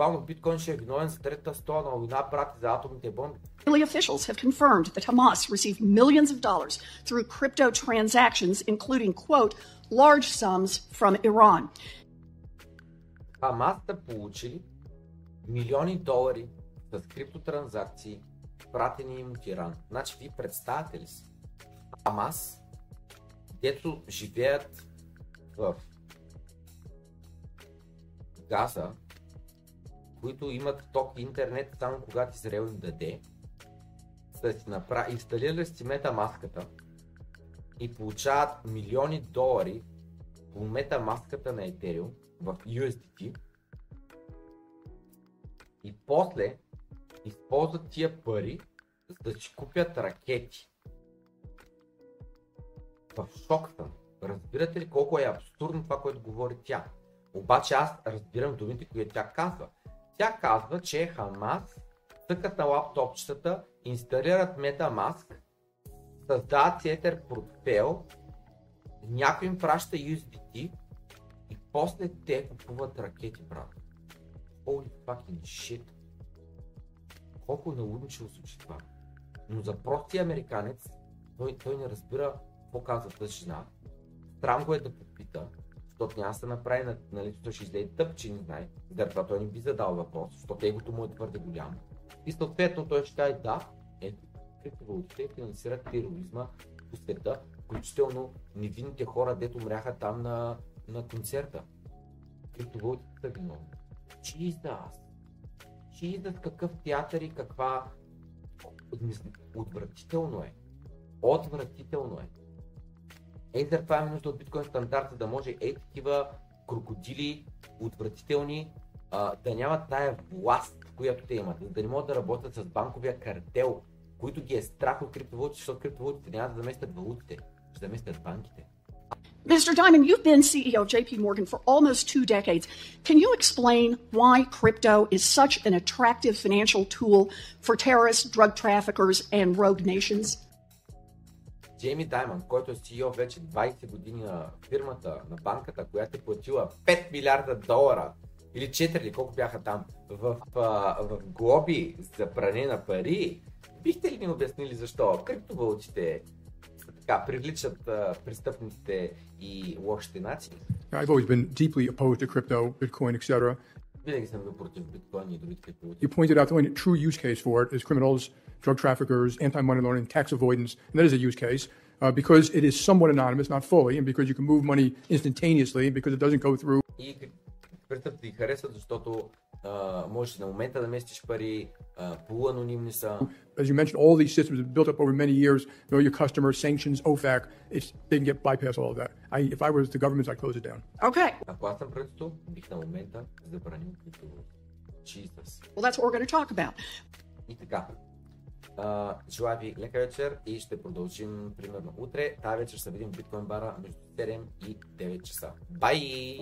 B: Буквално биткоин ще е виновен за третата стола на война, брат, за атомните бомби.
G: Israeli officials have confirmed that Hamas received millions of dollars through crypto transactions, including, quote, large sums from Iran.
B: Хамас са получили милиони долари с криптотранзакции, пратени им от Иран. Значи, вие представяте ли си? Хамас, дето живеят в Газа, които имат ток интернет само когато Израел им даде, са си направ... инсталирали си метамаската и получават милиони долари по метамаската на Ethereum в USDT и после използват тия пари за да си купят ракети. В шок съм. Разбирате ли колко е абсурдно това, което говори тя? Обаче аз разбирам думите, които тя казва. Тя казва, че Хамас тъкат на лаптопчетата, инсталират Metamask, създават етер портфел, някой им праща USDT и после те купуват ракети, брат. Holy fucking shit. Колко налудничево случи това. Но за простия американец, той, той не разбира какво казва. Срам го е да попита, защото няма да се направи, на- нали, той ще излезе тъп, че не знае. Заради това той не би задал въпрос, защото егото му е твърде голямо. И съответно той ще каже, да, ето, криптовалутите финансират тероризма по света, включително невинните хора, дето умряха там на, на концерта. Криптовалутите са виновни. Jesus! Jesus, какъв театър и каква... Отвратително е. Отвратително е. Ей, за това имаме нужда от биткоин стандарта, да може ей такива крокодили, отвратителни, а, да нямат тая власт, която те имат, да не могат да работят с банковия картел, които ги е страх от криптовалутите, защото криптовалутите няма да заместят валутите, ще заместят банките.
G: Mr. Diamond, you've been CEO of JP Morgan for almost two decades. Can you explain why crypto is such an attractive financial tool for terrorists, drug traffickers, and rogue nations?
B: Джейми Даймън, който е CEO вече 20 години на фирмата, на банката, която е платила 5 милиарда долара или 4 или колко бяха там в, а, в глоби за пране на пари, бихте ли ни обяснили защо криптовалутите така привличат а, престъпниците и лошите нации?
H: I've always been deeply opposed to crypto, Bitcoin, etc.
B: Винаги съм бил против биткоин и другите криптовалути.
H: You pointed out the only true use case for it is criminals, drug traffickers, anti-money laundering, tax avoidance, and that is a use case uh, because it is somewhat anonymous, not fully, and because you can move money instantaneously, and because it doesn't go through
B: И престъпните ги харесват, защото а, можеш на момента да местиш пари, а, полуанонимни са.
H: as you mentioned, all these systems have built up over many years. Know your customers, sanctions, OFAC. It's they can get bypass all of that. I, if I was the government, I'd close it down.
G: Okay,
B: Ако аз съм правителство, бих на момента забранил криптовалути. Jesus.
G: well, that's what we're going to talk about.
B: И така. Желая ви лека вечер и ще продължим примерно утре. Тази вечер ще видим в биткоин бара между 7 и 9 часа. Бай!